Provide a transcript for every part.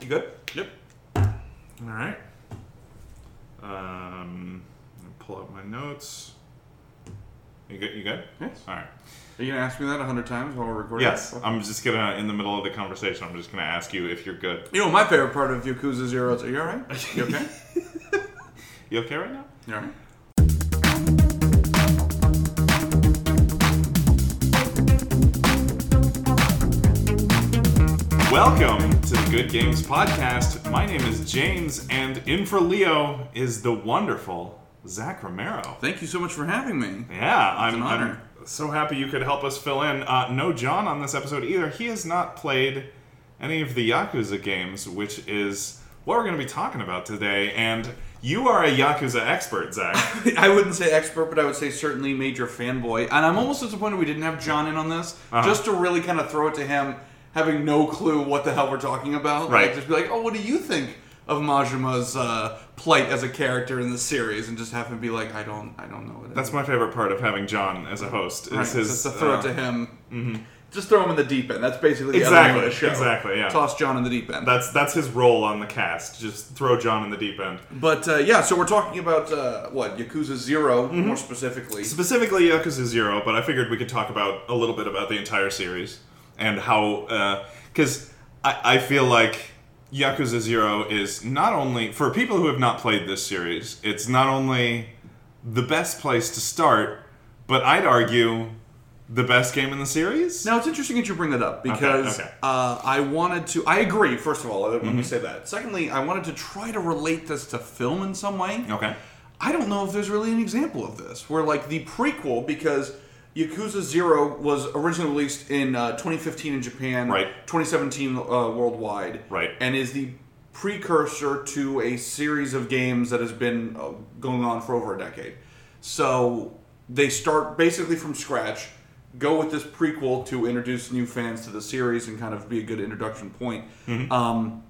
You good? Yep. All right. Um, pull out my notes. You good? You good? Yes. All right. Are you gonna ask me that a hundred times while we're recording? Yes, I'm just gonna in the middle of the conversation. I'm just gonna ask you if you're good. You know, my favorite part of Yakuza Zero. Are you all right? You okay? You okay right now? You all right? Welcome Good Games Podcast. My name is James, and in for Leo is the wonderful Zach Romero. Thank you so much for having me. Yeah, I'm, an I'm so happy you could help us fill in. Uh, no John on this episode either. He has not played any of the Yakuza games, which is what we're going to be talking about today. And you are a Yakuza expert, Zach. I wouldn't say expert, but I would say certainly major fanboy. And I'm almost disappointed we didn't have John in on this, Uh-huh. just to really kind of throw it to him, having no clue what the hell we're talking about. Right. Like, just be like, oh, what do you think of Majima's uh, plight as a character in the series? And just have him be like, I don't, I don't know. What That's is." my favorite part of having John as a host. Is Right, his just to throw uh, it to him. Just throw him in the deep end. That's basically the Exactly, the show. exactly, yeah. Toss John in the deep end. That's that's his role on the cast. Just throw John in the deep end. But uh, yeah, so we're talking about uh, what Yakuza 0 more specifically. Specifically Yakuza Zero, but I figured we could talk about a little bit about the entire series and how because I, I feel like Yakuza Zero is not only for people who have not played this series, it's not only the best place to start, but I'd argue the best game in the series. Now it's interesting that you bring that up because okay. Uh, I wanted to. I agree. First of all, let Mm-hmm. me say that. Secondly, I wanted to try to relate this to film in some way. Okay. I don't know if there's really an example of this where like the prequel because Yakuza Zero was originally released in uh, 2015 in Japan, Right. 2017 uh, worldwide, Right. and is the precursor to a series of games that has been uh, going on for over a decade. So they start basically from scratch, go with this prequel to introduce new fans to the series and kind of be a good introduction point. Um,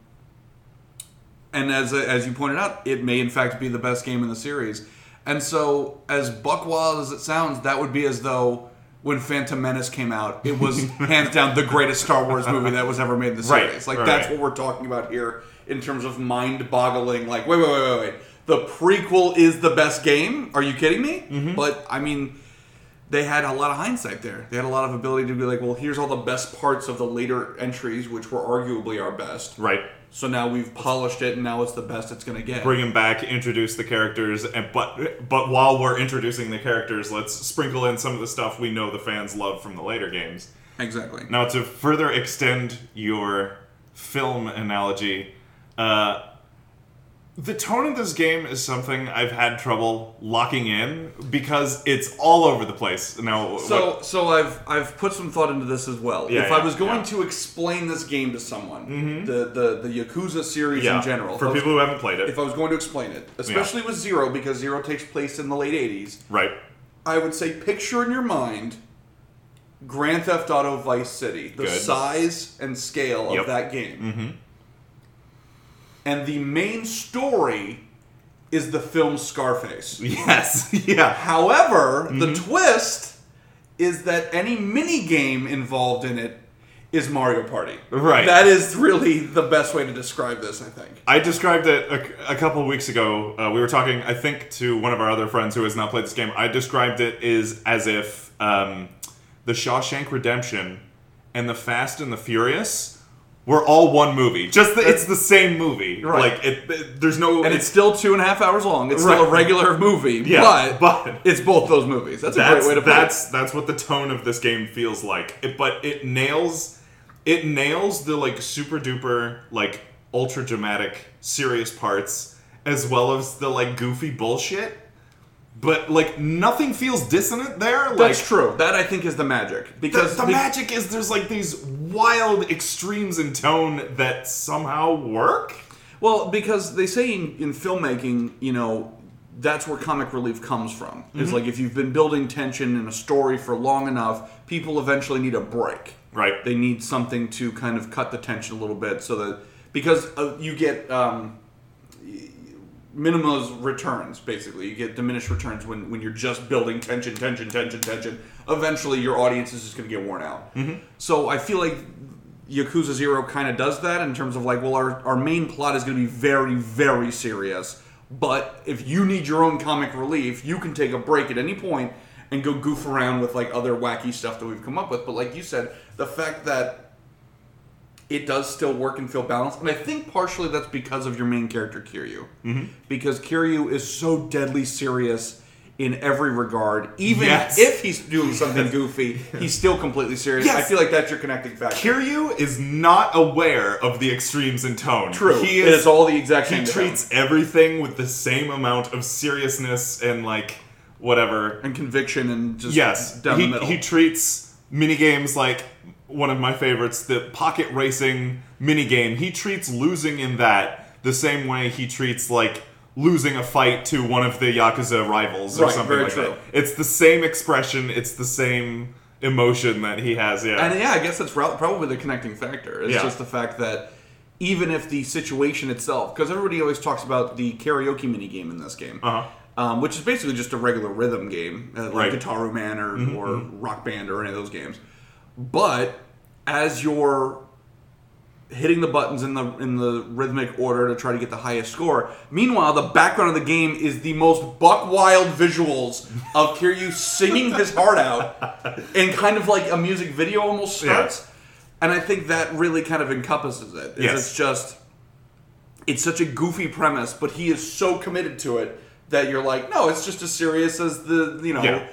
and as as you pointed out, it may in fact be the best game in the series. And so, as buck wild as it sounds, that would be as though when Phantom Menace came out, it was hands down the greatest Star Wars movie that was ever made in the Right, series. Like right. that's what we're talking about here in terms of mind-boggling. Like, wait, wait, wait, wait, wait. The prequel is the best game? Are you kidding me? Mm-hmm. But I mean, they had a lot of hindsight there. They had a lot of ability to be like, well, here's all the best parts of the later entries, which were arguably our best. Right. So now we've polished it, and now it's the best it's going to get. bring him back, introduce the characters, and but but while we're introducing the characters, let's sprinkle in some of the stuff we know the fans love from the later games. Exactly. Now, to further extend your film analogy, uh, the tone of this game is something I've had trouble locking in because it's all over the place. Now, So, what- so I've I've put some thought into this as well. Yeah, if I yeah, was going yeah. to explain this game to someone, the, the the Yakuza series yeah, in general, if I for was- people who haven't played it, if I was going to explain it, especially with Zero, because Zero takes place in the late '80s, right? I would say picture in your mind Grand Theft Auto Vice City, the Good. size and scale Yep. of that game, mm-hmm. And the main story is the film Scarface. Yes, yeah, However, the Mm-hmm. twist is that any mini game involved in it is Mario Party. Right. That is really the best way to describe this, I think. I described it a, a couple of weeks ago. Uh, we were talking, I think, to one of our other friends who has not played this game. I described it is as if um, the Shawshank Redemption and the Fast and the Furious were all one movie. Just the, it's the same movie. Right. Like it, it- there's no. And it's still two and a half hours long. It's still a Right. regular movie, Yeah, but, but- it's both those movies. That's a that's great way to put that's that's what the tone of this game feels like. It, but it nails it nails the like super duper like ultra dramatic serious parts as well as the like goofy bullshit. But like nothing feels dissonant there. Like That's true. That I think is the magic the, because the be- magic is there's like these wild extremes in tone that somehow work. Well, because they say in, in filmmaking, you know, that's where comic relief comes from. Mm-hmm. It's like if you've been building tension in a story for long enough, people eventually need a break. Right. They need something to kind of cut the tension a little bit so that because uh, you get um, minimum returns basically you get diminished returns when, when you're just building tension tension tension tension eventually your audience is just going to get worn out Mm-hmm. so i feel like Yakuza Zero kind of does that in terms of like, well, our, our main plot is going to be very, very serious. But if you need your own comic relief, you can take a break at any point and go goof around with like other wacky stuff that we've come up with. But like you said, the fact that it does still work and feel balanced, and I think partially that's because of your main character Kiryu, mm-hmm. because Kiryu is so deadly serious in every regard. Even Yes. if he's doing something goofy, he's still completely serious. Yes. I feel like that's your connecting factor. Kiryu is not aware of the extremes in tone. True. He is all the exact he same him. treats everything with the same amount of seriousness and like whatever. and conviction and just Yes, down he, the middle. he treats mini games like one of my favorites, the pocket racing mini game. He treats losing in that the same way he treats like losing a fight to one of the yakuza rivals or Right, something like true. that. It's the same expression. It's the same emotion that he has. Yeah, and yeah, I guess that's probably the connecting factor. It's Yeah. just the fact that even if the situation itself, because everybody always talks about the karaoke mini game in this game, Uh-huh. um, which is basically just a regular rhythm game, uh, like Right. Mm-hmm, Guitar Man or, or Rock Band or any of those games. But as you're hitting the buttons in the in the rhythmic order to try to get the highest score. Meanwhile, the background of the game is the most buck wild visuals of Kiryu singing his heart out, and kind of like a music video almost Yeah. And I think that really kind of encompasses it. Yes. It's just it's such a goofy premise, but he is so committed to it that you're like, no, it's just as serious as the you know Yeah.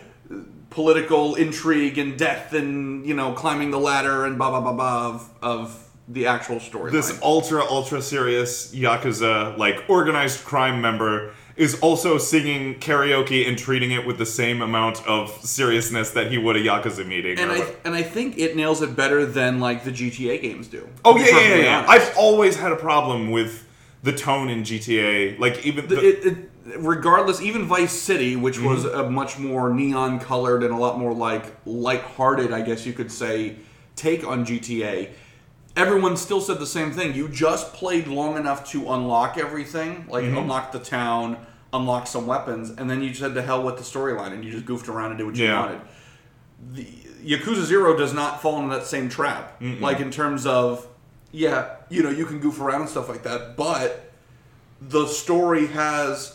Political intrigue and death and you know climbing the ladder and blah blah blah blah of, of the actual story. this ultra ultra serious yakuza like organized crime member is also singing karaoke and treating it with the same amount of seriousness that he would a yakuza meeting. and I what- and I think it nails it better than like the GTA games do. oh yeah, yeah, yeah. I've always had a problem with the tone in GTA. Like even the, it, it, regardless, even Vice City, which was Mm-hmm. a much more neon colored and a lot more like light-hearted, I guess you could say, take on GTA. Everyone still said the same thing. You just played long enough to unlock everything, like Mm-hmm. unlock the town, unlock some weapons, and then you just had to hell with the storyline, and you just goofed around and did what you Yeah. wanted. The Yakuza Zero does not fall into that same trap. Like in terms of, yeah, you know, you can goof around and stuff like that, but the story has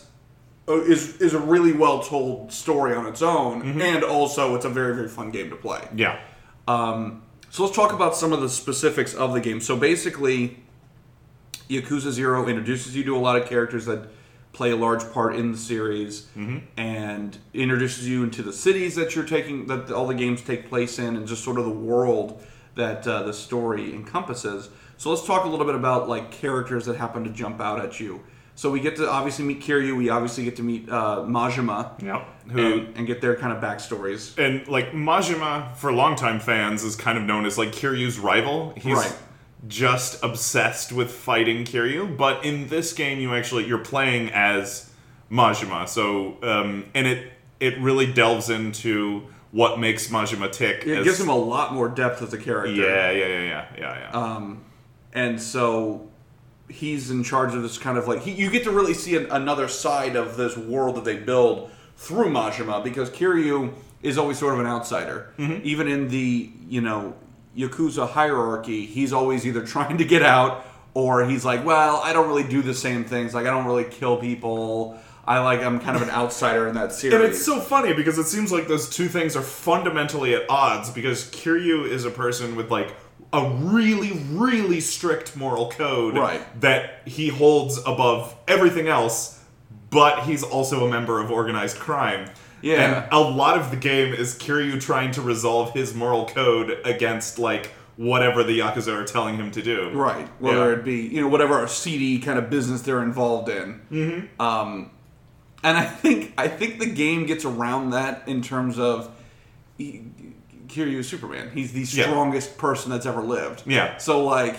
is is a really well told story on its own, Mm-hmm. and also it's a very very fun game to play. yeah, So let's talk about some of the specifics of the game. So basically, Yakuza Zero introduces you to a lot of characters that play a large part in the series, and introduces you into the cities that you're taking that all the games take place in, and just sort of the world that uh, the story encompasses. So let's talk a little bit about like characters that happen to jump out at you. So we get to obviously meet Kiryu. We obviously get to meet uh, Majima. Yep. Who- And, and get their kind of backstories. and like Majima for longtime fans is kind of known as like Kiryu's rival. He's Right. just obsessed with fighting Kiryu, but in this game you actually you're playing as Majima. So um, and it it really delves into what makes Majima tick. It as- gives him a lot more depth as a character. yeah, yeah, yeah, yeah, yeah, yeah. Um, and so he's in charge of this kind of like he, you get to really see an, another side of this world that they build through Majima because Kiryu is always sort of an outsider. Mm-hmm. Even in the you know Yakuza hierarchy, he's always either trying to get out or he's like, well, I don't really do the same things. Like I don't really kill people. I like I'm kind of an outsider in that series. And it's so funny because it seems like those two things are fundamentally at odds because Kiryu is a person with like a really, really strict moral code Right. that he holds above everything else, but he's also a member of organized crime. Yeah. And a lot of the game is Kiryu trying to resolve his moral code against like whatever the Yakuza are telling him to do. Right. Whether Yeah. it be, you know, whatever seedy kind of business they're involved in. Mm-hmm. Um, and I think I think the game gets around that in terms of Kiryu is Superman. He's the Yeah. strongest person that's ever lived. Yeah. So like,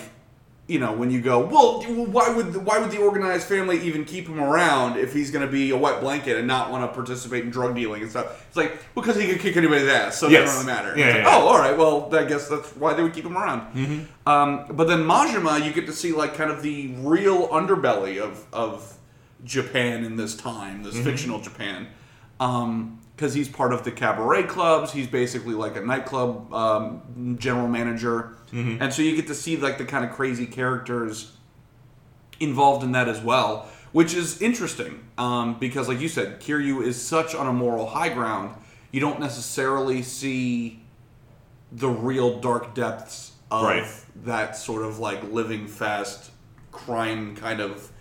you know, when you go, well, why would why would the organized family even keep him around if he's going to be a wet blanket and not want to participate in drug dealing and stuff? It's like because he could kick anybody's ass, so it Yes. doesn't really matter. Yeah, yeah, like, yeah. Oh, all right. Well, I guess that's why they would keep him around. Mm-hmm. Um, but then Majima, you get to see like kind of the real underbelly of of Japan in this time, Mm-hmm. this fictional Japan. Um, because he's part of the cabaret clubs. He's basically like a nightclub um, general manager, and so you get to see like the kind of crazy characters involved in that as well, which is interesting um, because, like you said, Kiryu is such on a moral high ground. You don't necessarily see the real dark depths of Right. that sort of like living fast crime kind of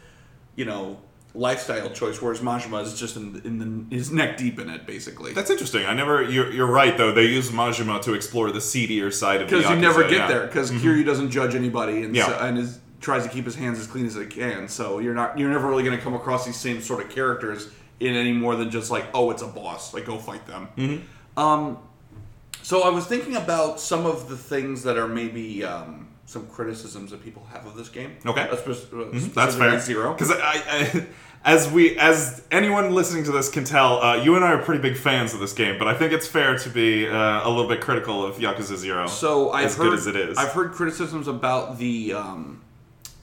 you know lifestyle choice whereas Majima is just in, in the is neck deep in it basically That's interesting. I never. You're, you're right though. They use Majima to explore the seedier side of the because you never get yeah. there because Kiryu doesn't judge anybody and Yeah. so, and is tries to keep his hands as clean as he can so you're not you're never really going to come across these same sort of characters in any more than just like oh it's a boss like go fight them Mm-hmm. um so I was thinking about some of the things that are maybe um, some criticisms that people have of this game Okay. Uh, spe- uh, That's specifically fair. zero Because I, I, as we, as anyone listening to this can tell, uh, you and I are pretty big fans of this game. But I think it's fair to be uh, a little bit critical of Yakuza Zero. So I've as heard, good as it is. I've heard criticisms about the, um,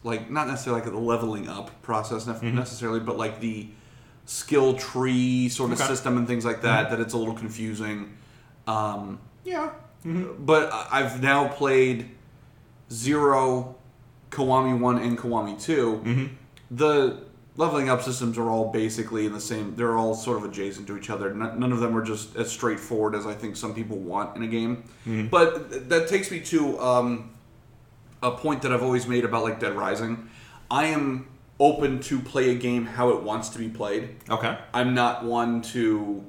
like not necessarily like the leveling up process nef- necessarily, but like the skill tree sort of Mm-hmm. Okay. Mm-hmm. system and things like that. That it's a little confusing. Um, yeah. but I've now played Zero, Kiwami One, and Kiwami 2 Mm-hmm. The leveling up systems are all basically in the same. They're all sort of adjacent to each other. None of them are just as straightforward as I think some people want in a game. But th- that takes me to um, a point that I've always made about like Dead Rising. I am open to play a game how it wants to be played. Okay. I'm not one to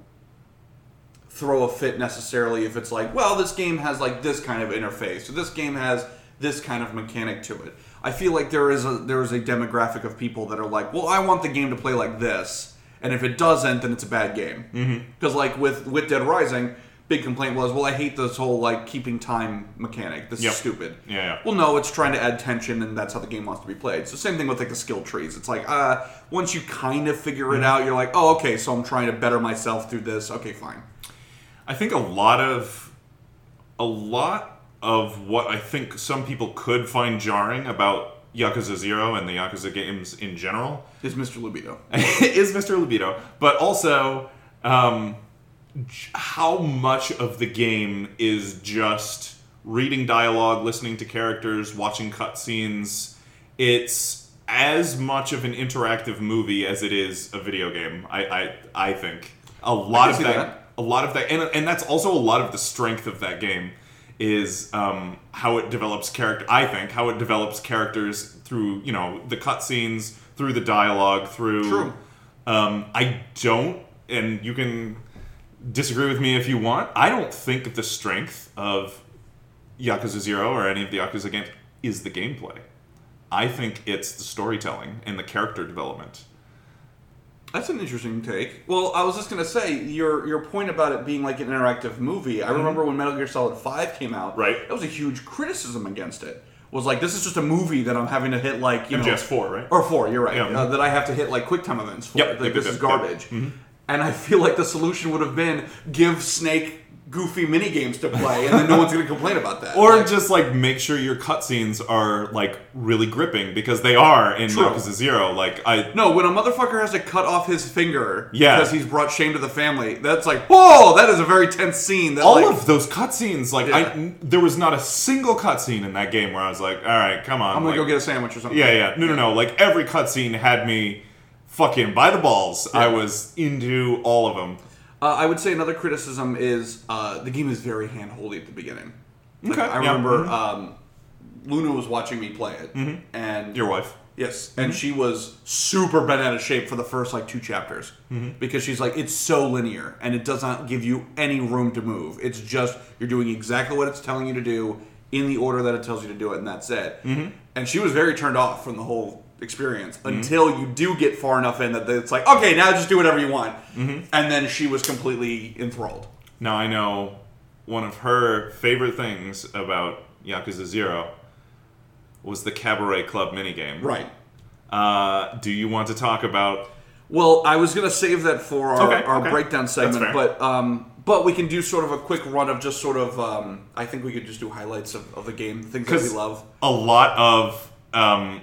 throw a fit necessarily if it's like, well, this game has like this kind of interface, or this game has this kind of mechanic to it. I feel like there is a there is a demographic of people that are like, well, I want the game to play like this, and if it doesn't, then it's a bad game. Because like with with Dead Rising, big complaint was, well, I hate this whole like keeping time mechanic. This Yep. is stupid. Yeah, yeah. Well, no, it's trying to add tension, and that's how the game wants to be played. So same thing with like the skill trees. It's like uh, once you kind of figure Mm-hmm. it out, you're like, oh, okay, so I'm trying to better myself through this. Okay, fine. I think a lot of a lot of what I think some people could find jarring about Yakuza Zero and the Yakuza games in general Is Mr. Libido? is Mr. Libido, but also um, how much of the game is just reading dialogue, listening to characters, watching cutscenes. It's as much of an interactive movie as it is a video game. I I, I think a lot can of that, that. a lot of that, and and that's also a lot of the strength of that game is um, how it develops character. I think how it develops characters through you know the cutscenes, through the dialogue, through. True. Um, I don't, and you can disagree with me if you want. I don't think the strength of Yakuza Zero or any of the Yakuza games is the gameplay. I think it's the storytelling and the character development. That's an interesting take. Well, I was just gonna say your your point about it being like an interactive movie. I remember when Metal Gear Solid Five came out. Mm-hmm. Right. That was a huge criticism against it. Was like this is just a movie that I'm having to hit like you know MGS4, right? or four. You're right. Yeah. Uh, that I have to hit like QuickTime events for. Yep, Like, yep, this yep, is yep, yep. garbage. And I feel like the solution would have been give Snake goofy mini games to play, and then no one's gonna complain about that. Or Like, just like make sure your cutscenes are like really gripping because they are in True. Yakuza Zero. Like I No, when a motherfucker has to cut off his finger Yeah. because he's brought shame to the family, that's like, whoa, that is a very tense scene. That, all like, of those cutscenes, like Yeah. I, there was not a single cutscene in that game where I was like, all right, come on, I'm gonna like, go get a sandwich or something. Yeah, yeah. No, no, no. Like every cutscene had me fucking by the balls. I was into all of them. Uh, I would say another criticism is uh, the game is very hand-holdy at the beginning. Like, Okay, I yeah, remember um, Luna was watching me play it, and Your wife. yes, and she was super bent out of shape for the first like two chapters because she's like, it's so linear and it does not give you any room to move. It's just you're doing exactly what it's telling you to do in the order that it tells you to do it, and that's it. And she was very turned off from the whole experience until you do get far enough in that it's like, okay, now just do whatever you want. And then she was completely enthralled. Now I know one of her favorite things about Yakuza Zero was the Cabaret Club minigame. Right. Uh, do you want to talk about? Well, I was gonna save that for our, Okay, our okay. breakdown segment, but um, but we can do sort of a quick run of just sort of um, I think we could just do highlights of, of the game, things that we love. A lot of um,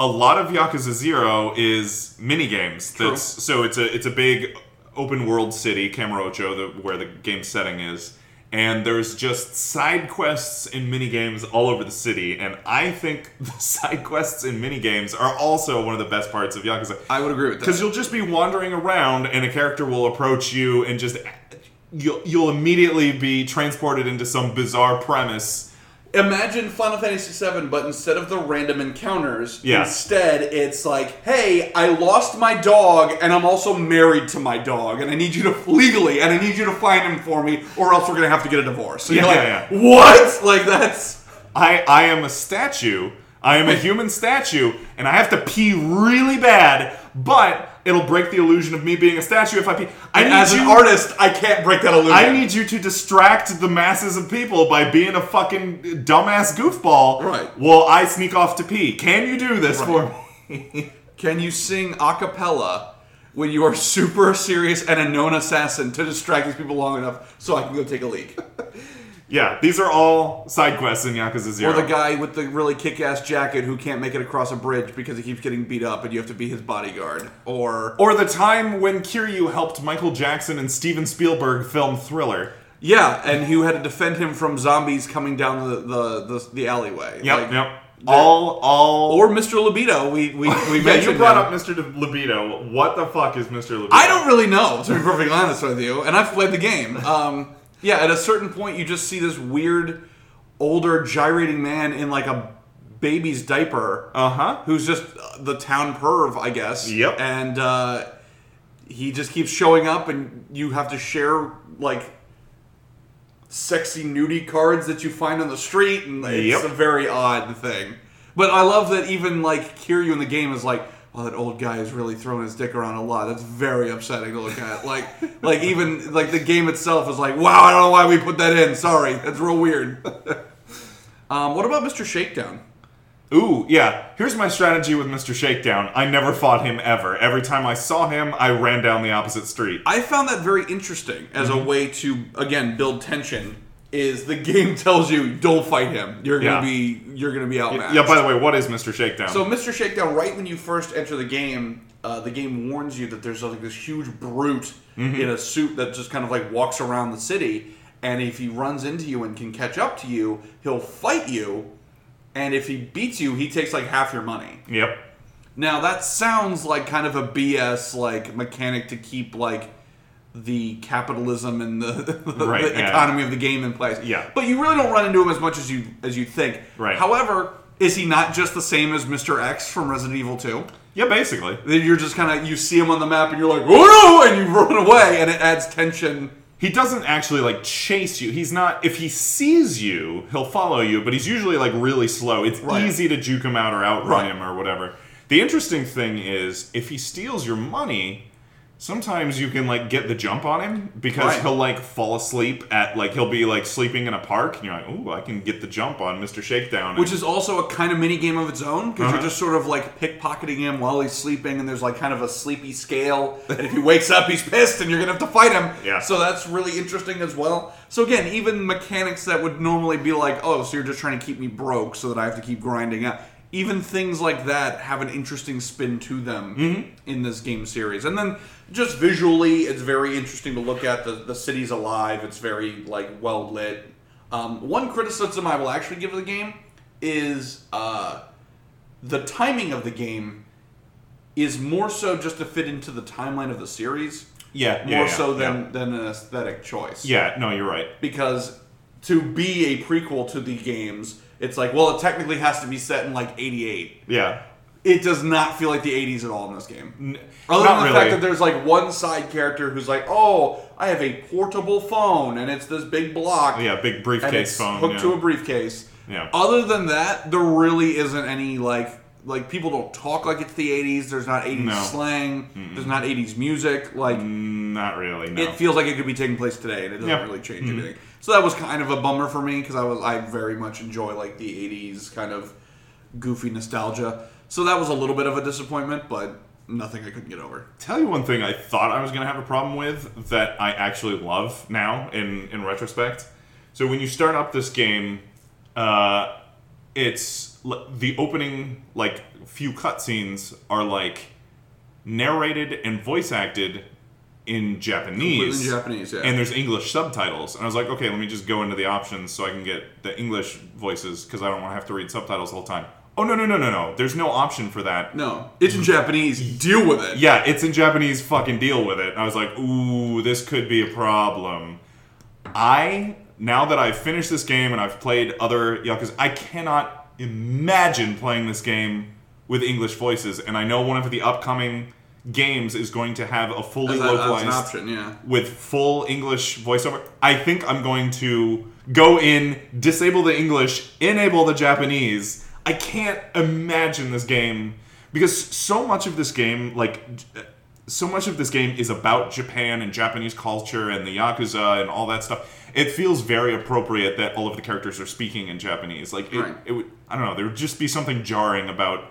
a lot of Yakuza Zero is mini games. True. That's so it's a it's a big open world city, Kamurocho, the, where the game setting is, and there's just side quests and mini games all over the city. And I think the side quests and mini games are also one of the best parts of Yakuza. I would agree with that. Because you'll just be wandering around, and a character will approach you, and just you'll you'll immediately be transported into some bizarre premise. Imagine Final Fantasy VII, but instead of the random encounters, Yeah. instead it's like, hey, I lost my dog, and I'm also married to my dog, and I need you to legally, and I need you to find him for me, or else we're gonna have to get a divorce. So you're Yeah, like, yeah, what? Like that's I I am a statue. I am a human statue, and I have to pee really bad, but it'll break the illusion of me being a statue if I pee. I and as an artist, I can't break that illusion. I need you to distract the masses of people by being a fucking dumbass goofball. Right. While I sneak off to pee. Can you do this for me? Can you sing a cappella when you are super serious and a known assassin to distract these people long enough so I can go take a leak? yeah, these are all side quests in Yakuza Zero. Or the guy with the really kick-ass jacket who can't make it across a bridge because he keeps getting beat up and you have to be his bodyguard. Or or the time when Kiryu helped Michael Jackson and Steven Spielberg film Thriller. yeah, and who had to defend him from zombies coming down the the, the, the alleyway. Yep, Like, yep. All, all. Or Mr. Libido. We we, we yeah, you brought him. up Mr. Libido. What the fuck is Mr. Libido? I don't really know, to be perfectly honest with you. And I've played the game. Um, yeah, at a certain point, you just see this weird, older, gyrating man in like a baby's diaper. Uh huh. who's just uh, the town perv, I guess. Yep. And uh, he just keeps showing up, and you have to share like sexy nudie cards that you find on the street, and it's Yep. a very odd thing. But I love that even like Kiryu in the game is like. Oh, that old guy is really throwing his dick around a lot. That's very upsetting to look at. Like, like even like the game itself is like, wow, I don't know why we put that in. Sorry, that's real weird. um, what about Mr. Shakedown? Ooh, yeah. Here's my strategy with Mr. Shakedown. I never fought him ever. Every time I saw him, I ran down the opposite street. I found that very interesting as Mm-hmm. a way to again build tension. Is the game tells you don't fight him. You're gonna Yeah. be you're gonna be outmatched. Yeah, by the way, what is Mr. Shakedown? so Mr. Shakedown, right when you first enter the game, uh, the game warns you that there's like this huge brute Mm-hmm. in a suit that just kind of like walks around the city, and if he runs into you and can catch up to you, he'll fight you, and if he beats you, he takes like half your money. yep. Now that sounds like kind of a BS like mechanic to keep like the capitalism and the, the, Right, the yeah. economy of the game in place. Yeah. But you really don't run into him as much as you as you think. Right. However, is he not just the same as Mr. X from Resident Evil 2? Yeah, basically. Then you're just kind of you see him on the map and you're like, "Oh no!" and you run away and it adds tension. He doesn't actually like chase you. He's not. If he sees you, he'll follow you, but he's usually like really slow. It's Right. easy to juke him out or outrun Right. him or whatever. The interesting thing is, if he steals your money, sometimes you can like get the jump on him because Right. he'll like fall asleep at like he'll be like sleeping in a park, and you're like, "Ooh, I can get the jump on Mister Shakedown." Which is also a kind of mini game of its own because Uh-huh. you're just sort of like pickpocketing him while he's sleeping, and there's like kind of a sleepy scale. And if he wakes up, he's pissed, and you're gonna have to fight him. Yeah. So that's really interesting as well. So again, even mechanics that would normally be like, oh, so you're just trying to keep me broke so that I have to keep grinding out. Even things like that have an interesting spin to them Mm-hmm. in this game series. And then just visually, it's very interesting to look at. The the city's alive. It's very like well lit. Um, one criticism I will actually give the game is uh, the timing of the game is more so just to fit into the timeline of the series, yeah, yeah, more yeah, so yeah. than than an aesthetic choice. Yeah, no, you're right. Because to be a prequel to the games, it's like, well, it technically has to be set in like '88. Yeah. It does not feel like the '80s at all in this game. Other not than the really. fact that there's like one side character who's like, "Oh, I have a portable phone, and it's this big block, yeah, big briefcase phone. hooked yeah. to a briefcase." Yeah. Other than that, there really isn't any like like people don't talk like it's the '80s. There's not '80s No. slang. There's not '80s music. Like Not really. No. it feels like it could be taking place today, and it doesn't Yep. really change anything. So that was kind of a bummer for me because I was I very much enjoy like the '80s kind of goofy nostalgia. So that was a little bit of a disappointment, but nothing I couldn't get over. Tell you one thing I thought I was going to have a problem with that I actually love now in in retrospect. So when you start up this game, uh, it's the opening like few cutscenes are like narrated and voice acted in Japanese. In Japanese, yeah. And there's English subtitles. And I was like, okay, let me just go into the options so I can get the English voices because I don't want to have to read subtitles the whole time. Oh no no no no no! There's no option for that. No, it's in Japanese. Deal with it. Yeah, it's in Japanese. Fucking deal with it. And I was like, ooh, this could be a problem. I now that I've finished this game and I've played other Yakuza, I cannot imagine playing this game with English voices. And I know one of the upcoming games is going to have a fully As, as localized an option, yeah. with full English voiceover. I think I'm going to go in, disable the English, enable the Japanese. I can't imagine this game because so much of this game, like, so much of this game is about Japan and Japanese culture and the Yakuza and all that stuff. It feels very appropriate that all of the characters are speaking in Japanese. Like, it, Right. it would, I don't know, there would just be something jarring about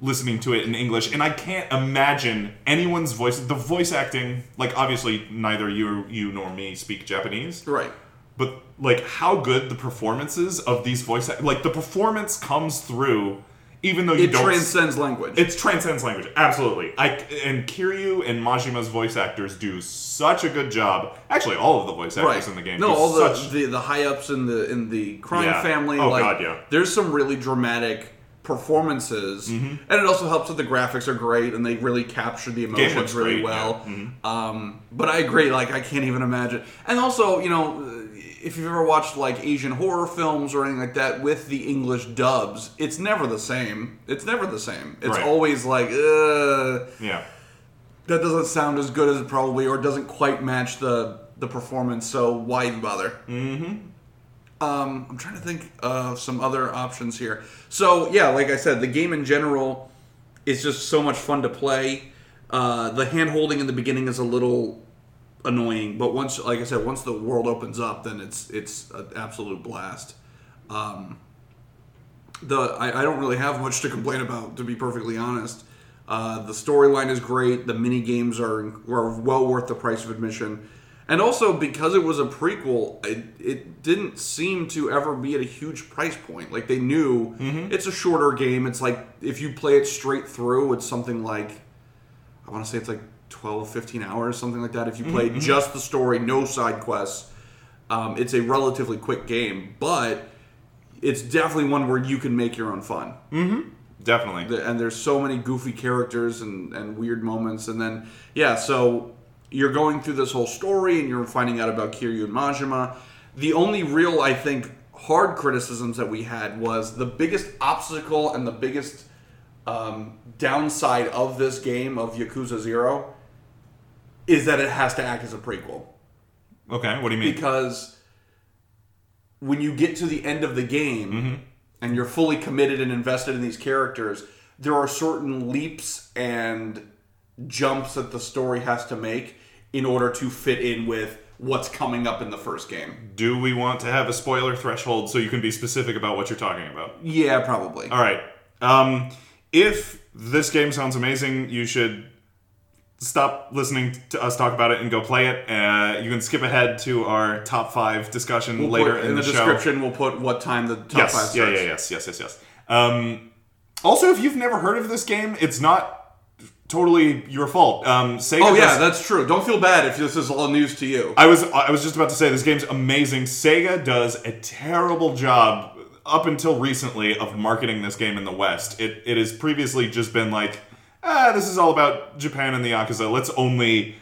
listening to it in English, and I can't imagine anyone's voice. The voice acting, like obviously neither you you nor me speak Japanese, Right. but like how good the performances of these voice act- like the performance comes through, even though you It don't. transcends language. it transcends language, absolutely. I and Kiryu and Majima's voice actors do such a good job. Actually, all of the voice actors right in the game. No, do all the, such, the the high ups in the in the crime Yeah. family. Oh, like, God, yeah. There's some really dramatic performances, Mm-hmm. and it also helps that the graphics are great and they really capture the emotions really great, well. yeah. Mhm. Um, but I agree. Like I can't even imagine. And also, you know, if you've ever watched like Asian horror films or anything like that with the English dubs, it's never the same. It's never the same. It's Right. always like, uh, yeah. that doesn't sound as good as it probably or doesn't quite match the the performance so why even bother mm-hmm um, i'm trying to think of some other options here so yeah like i said the game in general is just so much fun to play uh, the hand holding in the beginning is a little annoying but once like i said once the world opens up then it's it's an absolute blast um, the I, I don't really have much to complain about to be perfectly honest. Uh, the storyline is great. The mini games are are well worth the price of admission, and also because it was a prequel, it, it didn't seem to ever be at a huge price point. Like they knew it's a shorter game. It's like if you play it straight through, it's something like I want to say it's like 12, 15 hours, something like that. If you play just the story, no side quests, um, it's a relatively quick game, but it's definitely one where you can make your own fun. Definitely. The- And there's so many goofy characters and, and weird moments. And then, yeah, so you're going through this whole story and you're finding out about Kiryu and Majima. The only real, I think, hard criticisms that we had was the biggest obstacle and the biggest um, downside of this game, of Yakuza Zero, is that it has to act as a prequel Okay, what do you mean? because when you get to the end of the game Mm-hmm. and you're fully committed and invested in these characters, there are certain leaps and jumps that the story has to make in order to fit in with what's coming up in the first game. Do we want to have a spoiler threshold so you can be specific about what you're talking about? Yeah, probably. All right. Um, if this game sounds amazing, you should stop listening to us talk about it and go play it. Uh, you can skip ahead to our top five discussion We'll later put- in, the, the, show. description, we'll put what time the top five Yes. starts. Yeah. Yeah. Yes. Yes. Yes. Yes. Um, also, if you've never heard of this game, it's not totally your fault. Um, Sega Oh yeah, does- that's true. Don't feel bad if this is all news to you. I was I was just about to say this game's amazing. Sega does a terrible job up until recently of marketing this game in the West. It it has previously just been like, ah, this is all about Japan and the Yakuza. Let's only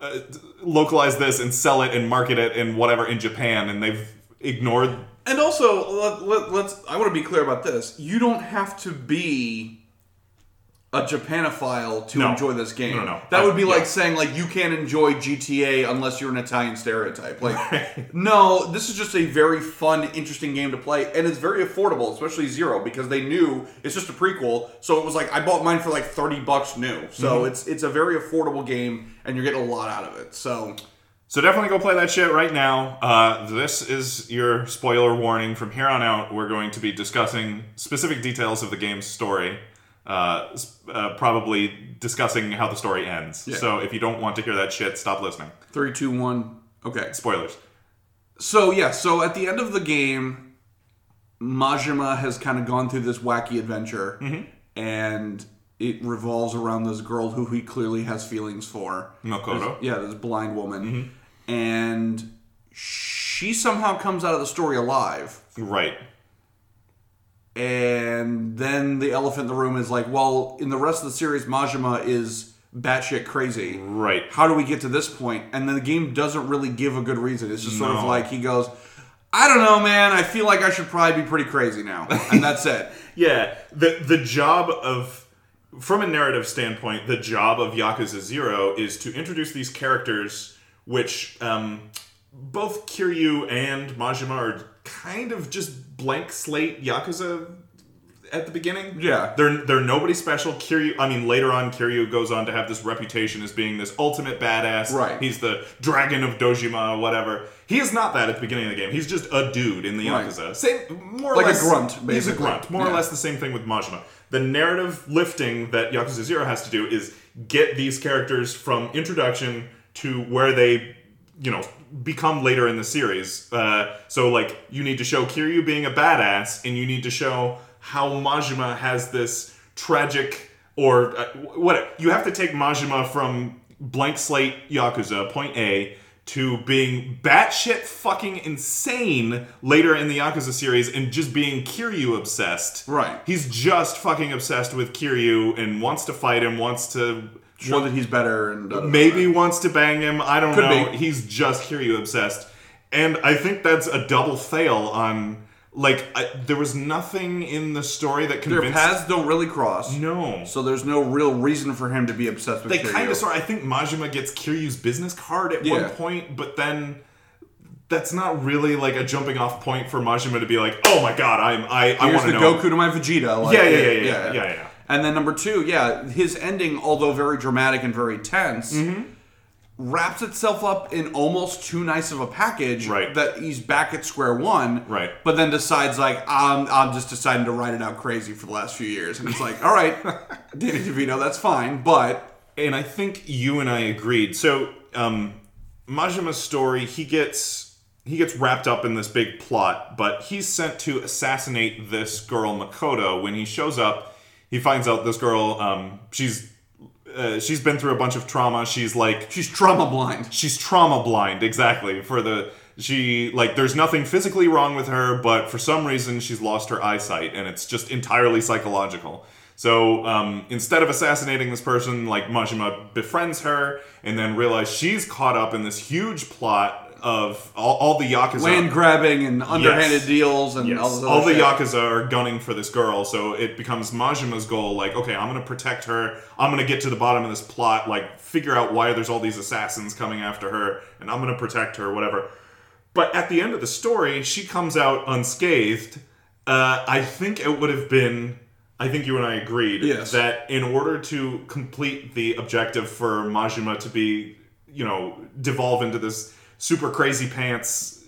uh, localize this and sell it and market it and whatever in Japan, and they've ignored. And also, let, let, let's. I want to be clear about this. You don't have to be a Japanophile to No. enjoy this game. No, no. That I- would be yeah. like saying like you can't enjoy GTA unless you're an Italian stereotype. Like, no, this is just a very fun, interesting game to play, and it's very affordable, especially Zero, because they knew it's just a prequel. So it was like I bought mine for like thirty bucks new. So Mm-hmm. it's it's a very affordable game, and you're getting a lot out of it. So So definitely go play that shit right now. Uh, this is your spoiler warning. From here on out, we're going to be discussing specific details of the game's story. Uh, uh, probably discussing how the story ends. Yeah. So if you don't want to hear that shit, stop listening. three, two, one. Okay. Spoilers. So yeah, so at the end of the game, Majima has kind of gone through this wacky adventure, and it revolves around this girl who he clearly has feelings for. Makoto. Yeah, this blind woman, Mm-hmm. and she somehow comes out of the story alive. Right. And then the elephant in the room is like, well, in the rest of the series, Majima is batshit crazy. Right. How do we get to this point? And then the game doesn't really give a good reason. It's just sort of like he goes, I don't know, man. I feel like I should probably be pretty crazy now, and that's it. Yeah, the the job of from a narrative standpoint, the job of Yakuza Zero is to introduce these characters, which um, both Kiryu and Majima are kind of just blank slate Yakuza at the beginning. Yeah. they're they're nobody special. Kiryu, I mean, later on, Kiryu goes on to have this reputation as being this ultimate badass. Right. he's the dragon of Dojima, or whatever. He is not that at the beginning of the game. He's just a dude in the Right. Yakuza. Same, more or Like a less. grunt, He's a grunt. More or less the same thing with Majima. The narrative lifting that Yakuza Zero has to do is get these characters from introduction to where they, you know, become later in the series. Uh, so, like, you need to show Kiryu being a badass, and you need to show how Majima has this tragic or uh, what you have to take Majima from blank slate Yakuza point A to being batshit fucking insane later in the Yakuza series and just being Kiryu obsessed. Right. He's just fucking obsessed with Kiryu and wants to fight him, wants to Show that he's better, and uh, maybe wants to bang him. I don't Could know. be. He's just Kiryu obsessed, and I think that's a double fail on. Like, I, there was nothing in the story that their paths don't really cross. no. So there's no real reason for him to be obsessed with. they kind of sort. I think Majima gets Kiryu's business card at Yeah. one point, but then that's not really like a jumping off point for Majima to be like, "Oh my god, I'm I I Here's want the to know." Goku to my Vegeta. Like, Yeah, yeah, yeah, yeah, yeah, yeah. And then number two, yeah, his ending, although very dramatic and very tense, Mm-hmm. wraps itself up in almost too nice of a package. Right. That he's back at square one. Right. But then decides like I'm I'm just deciding to write it out crazy for the last few years, and it's like, all right, Danny DeVito, that's fine, but and I think you and I agreed. So, um, Majima's story, he gets he gets wrapped up in this big plot, but he's sent to assassinate this girl Makoto. When he shows up, he finds out this girl, um, she's uh, she's been through a bunch of trauma. She's like she's trauma blind. she's trauma blind exactly for the she like there's nothing physically wrong with her but for some reason she's lost her eyesight and it's just entirely psychological so um, instead of assassinating this person like majima befriends her and then realizes she's caught up in this huge plot of all, all the yakuza Land grabbing and underhanded Yes. deals and Yes. all All the shit. Yakuza are gunning for this girl, so it becomes Majima's goal, like, okay, I'm gonna protect her, I'm gonna get to the bottom of this plot, like, figure out why there's all these assassins coming after her, and I'm gonna protect her, whatever. But at the end of the story, she comes out unscathed. Uh, I think it would have been. I think you and I agreed Yes. that in order to complete the objective for Majima to be, you know, devolve into this super crazy pants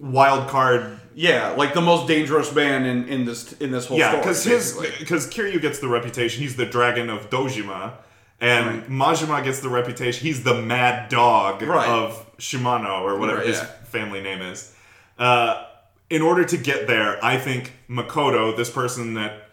wild card Yeah, like the most dangerous man in, in this in this whole yeah, because his because Kiryu gets the reputation he's the dragon of Dojima, and Right. Majima gets the reputation he's the mad dog Right. of Shimano or whatever Right, his yeah. family name is. Uh, in order to get there, I think Makoto, this person that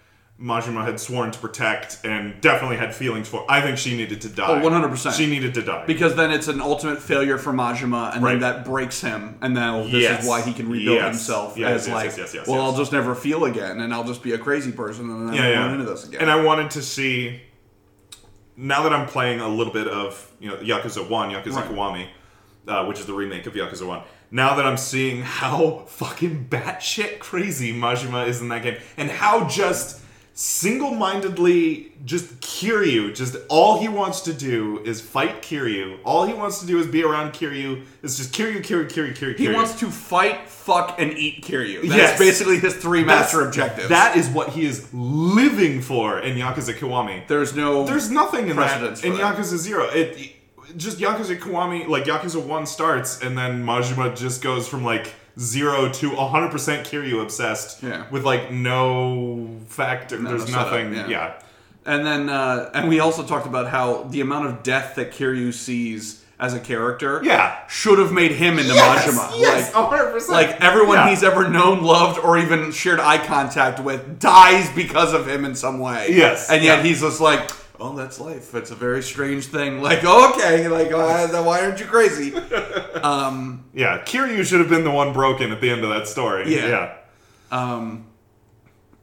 Majima had sworn to protect and definitely had feelings for, I think she needed to die. Oh, 100%. She needed to die. because then it's an ultimate failure for Majima, and Right. then that breaks him, and now this Yes. is why he can rebuild Yes. himself Yes, as yes, like, yes, yes, yes, well, yes. I'll just never feel again, and I'll just be a crazy person, and then yeah, I'll run into this again. And I wanted to see. Now that I'm playing a little bit of you know Yakuza One, Yakuza Right. Kiwami, uh, which is the remake of Yakuza One. Now that I'm seeing how fucking batshit crazy Majima is in that game, and how just single-mindedly just Kiryu, just all he wants to do is fight Kiryu. All he wants to do is be around Kiryu. It's just Kiryu, Kiryu, Kiryu, Kiryu. he Kiryu. wants to fight, fuck, and eat Kiryu. That's Yes. basically his three master That's- objectives. That is what he is living for in Yakuza Kiwami. there's no There's nothing in that in that. Yakuza Zero. It, it- just Yakuza Kiwami, like Yakuza One starts, and then Majima just goes from like zero to a 100% Kiryu obsessed. Yeah. With like no factor. no there's setup, nothing. yeah. yeah. And then, uh, and we also talked about how the amount of death that Kiryu sees as a character, Yeah. should have made him into Yes, Majima. yes, like, 100%. like everyone Yeah. he's ever known, loved, or even shared eye contact with dies because of him in some way. Yes, and yet yeah. he's just like. Oh, that's life. It's a very strange thing. Like, okay, like, why, why aren't you crazy? Um, Yeah, Kiryu should have been the one broken at the end of that story. Yeah. yeah. Um,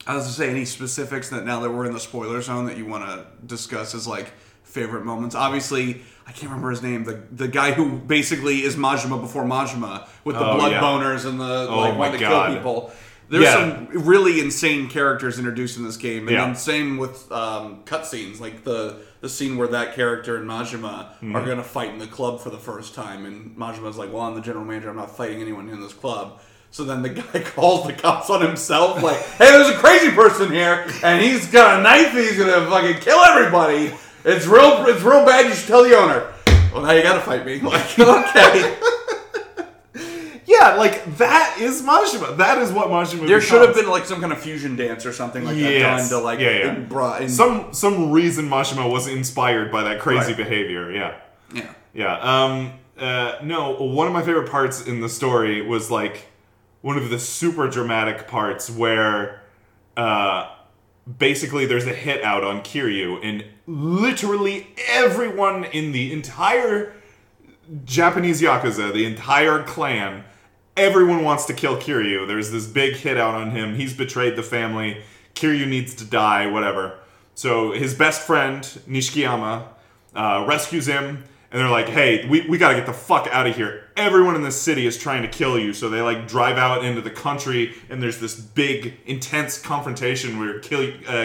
I was to say any specifics that now that we're in the spoiler zone that you want to discuss as like favorite moments. Obviously, I can't remember his name. The the guy who basically is Majima before Majima with the Oh, blood yeah. boners and the Oh like wanting to kill people. There's Yeah. some really insane characters introduced in this game, and Yeah. then same with um, cutscenes, like the the scene where that character and Majima Mm-hmm. are going to fight in the club for the first time, and Majima's like, "Well, I'm the general manager. I'm not fighting anyone in this club." So then the guy calls the cops on himself, like, "Hey, there's a crazy person here, and he's got a knife. and He's gonna fucking kill everybody. It's real. It's real bad. You should tell the owner." Well, now you gotta fight me. Like, okay. Yeah, like that is Majima. That is what Majima. There should have been like some kind of fusion dance or something like that Yes. done to like Yeah, yeah. in bra- in- some some reason Majima was inspired by that crazy Right. behavior. Yeah. yeah. Yeah. Um. Uh. No. One of my favorite parts in the story was like one of the super dramatic parts where, uh, basically there's a hit out on Kiryu, and literally everyone in the entire Japanese yakuza, the entire clan, everyone wants to kill Kiryu. There's this big hit out on him. He's betrayed the family. Kiryu needs to die. Whatever. So his best friend Nishikiyama uh, rescues him, and they're like, "Hey, we, we gotta get the fuck out of here. Everyone in this city is trying to kill you." So they like drive out into the country, and there's this big, intense confrontation where uh,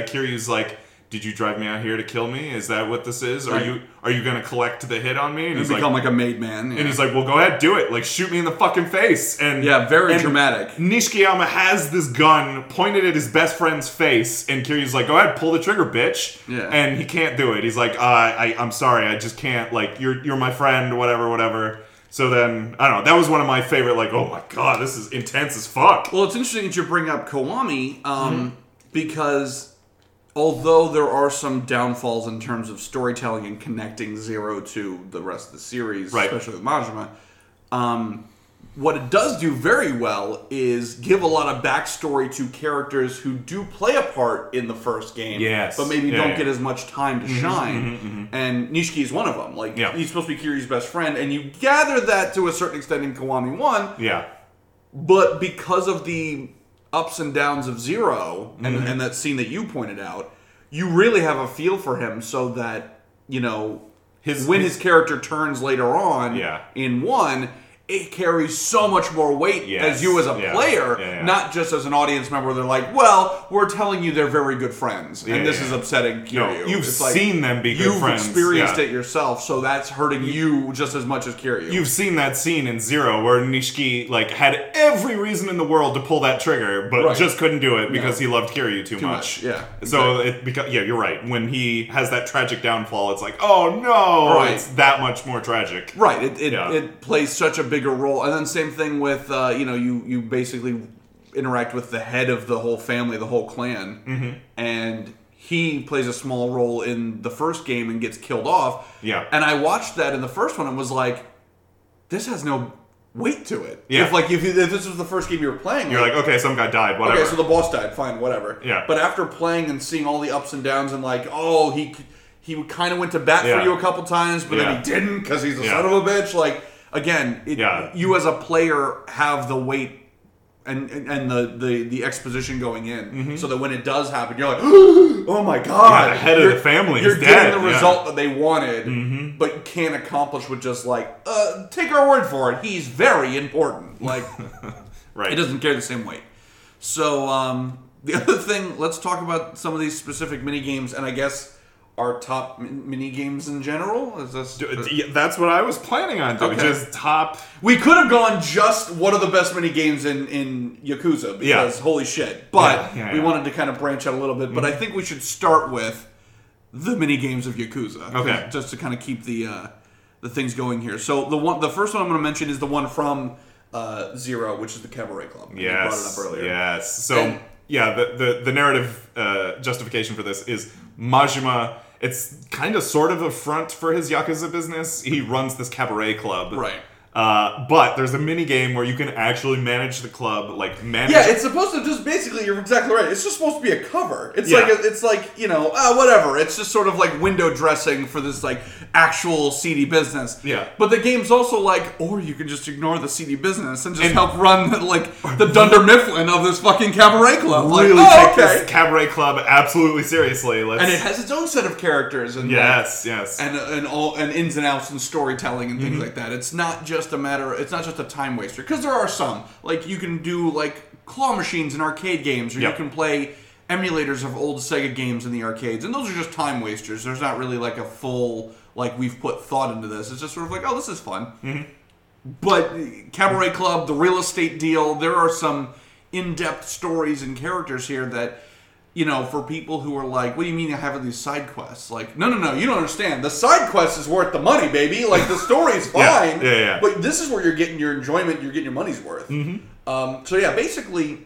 Kiryu's like. Did you drive me out here to kill me? Is that what this is? Are you are you gonna collect the hit on me? And he's become like, like, a made man. Yeah. and he's like, "Well, go ahead, do it. Like, shoot me in the fucking face." And yeah, very and dramatic. Nishikiyama has this gun pointed at his best friend's face, and Kiryu's like, "Go ahead, pull the trigger, bitch." Yeah. And he can't do it. He's like, uh, "I, I'm sorry, I just can't. Like, you're, you're my friend, whatever, whatever." So then, I don't know. That was one of my favorite. Like, oh my god, this is intense as fuck. Well, it's interesting that you bring up Kiwami um, Mm-hmm. because although there are some downfalls in terms of storytelling and connecting Zero to the rest of the series, Right. especially with Majima, um, what it does do very well is give a lot of backstory to characters who do play a part in the first game, Yes. but maybe Yeah, don't yeah. get as much time to mm-hmm, mm-hmm, shine. Mm-hmm, and Nishiki is one of them. Like Yeah. he's supposed to be Kiryu's best friend, and you gather that to a certain extent in Kiwami One. Yeah. But because of the ups and downs of 0 and, Mm-hmm. and that scene that you pointed out, you really have a feel for him so that, you know, His- when his- his character turns later on Yeah. in one, it carries so much more weight Yes. as you as a Yeah. player, Yeah, yeah. not just as an audience member. They're like, well, we're telling you they're very good friends, and this is upsetting No, you've It's like, seen them be good You've friends, experienced it yourself, so that's hurting you just as much as Kiryu. You've seen that scene in Zero where Nishiki like had every reason in the world to pull that trigger, but Right. just couldn't do it because he loved Kiryu too, Too much. much, yeah, So it beca- yeah, you're right. When he has that tragic downfall, it's like, oh no, Right. it's that much more tragic. Right. It it, it plays such a bigger role, and then same thing with uh, you know you you basically interact with the head of the whole family, the whole clan, Mm-hmm. and he plays a small role in the first game and gets killed off. Yeah. And I watched that in the first one and was like, this has no weight to it. Yeah. If like if, if this was the first game you were playing, You're like, okay, some guy died, whatever. Okay, so the boss died. Fine, whatever. Yeah. But after playing and seeing all the ups and downs and like, oh, he he kind of went to bat Yeah. for you a couple times, but Yeah. then he didn't because he's a Yeah. son of a bitch. Like again, it, Yeah. you as a player have the weight. And, and the, the, the exposition going in, so that when it does happen, you're like, oh my god! Mm-hmm. Yeah, the head of You're- the family is You're getting the yeah. Mm-hmm. result that they wanted, but can't accomplish with just like, uh, take our word for it. He's very important. Like, right. it doesn't carry the same weight. So um, the other thing, let's talk about some of these specific mini games, and I guess our top mini games in general. Is this? Yeah, That's what I was planning on doing. Okay. Just top. We could have gone just what are the best mini games in in Yakuza because Yeah. holy shit. But Yeah, we wanted to kind of branch out a little bit. But I think we should start with the mini games of Yakuza. Okay. Just to kind of keep the uh, the things going here. So the one, the first one I'm going to mention is the one from uh, Zero, which is the Cabaret Club. You brought it up earlier. Yes. So And yeah, the the, the narrative uh, justification for this is Majima. It's kind of sort of a front for his yakuza business. He runs this cabaret club, Right. Uh, but there's a mini game where you can actually manage the club, like manage. Yeah, it's supposed to just basically. You're exactly right. It's just supposed to be a cover. It's Yeah. like a, it's like you know uh, whatever. It's just sort of like window dressing for this like actual seedy business. Yeah. But the game's also like, or you can just ignore the seedy business and just And- help run the, like the Dunder Mifflin of this fucking cabaret club. Like, really oh, take okay. this cabaret club absolutely seriously. Let's, and it has its own set of characters and like, yes, yes, and and all and ins and outs and storytelling and Mm-hmm. things like that. It's not just a matter. It's not just a time waster because there are some like you can do like claw machines in arcade games, or Yep. you can play emulators of old Sega games in the arcades, and those are just time wasters. There's not really like a full like we've put thought into this. It's just sort of like oh this is fun. Mm-hmm. But Cabaret Club, the real estate deal, there are some in-depth stories and characters here that you know, for people who are like, what do you mean you have all these side quests? Like, no, no, no, you don't understand. The side quest is worth the money, baby. Like, the story's Yeah, fine. yeah, yeah. But this is where you're getting your enjoyment, you're getting your money's worth. Mm-hmm. Um, so, yeah, basically,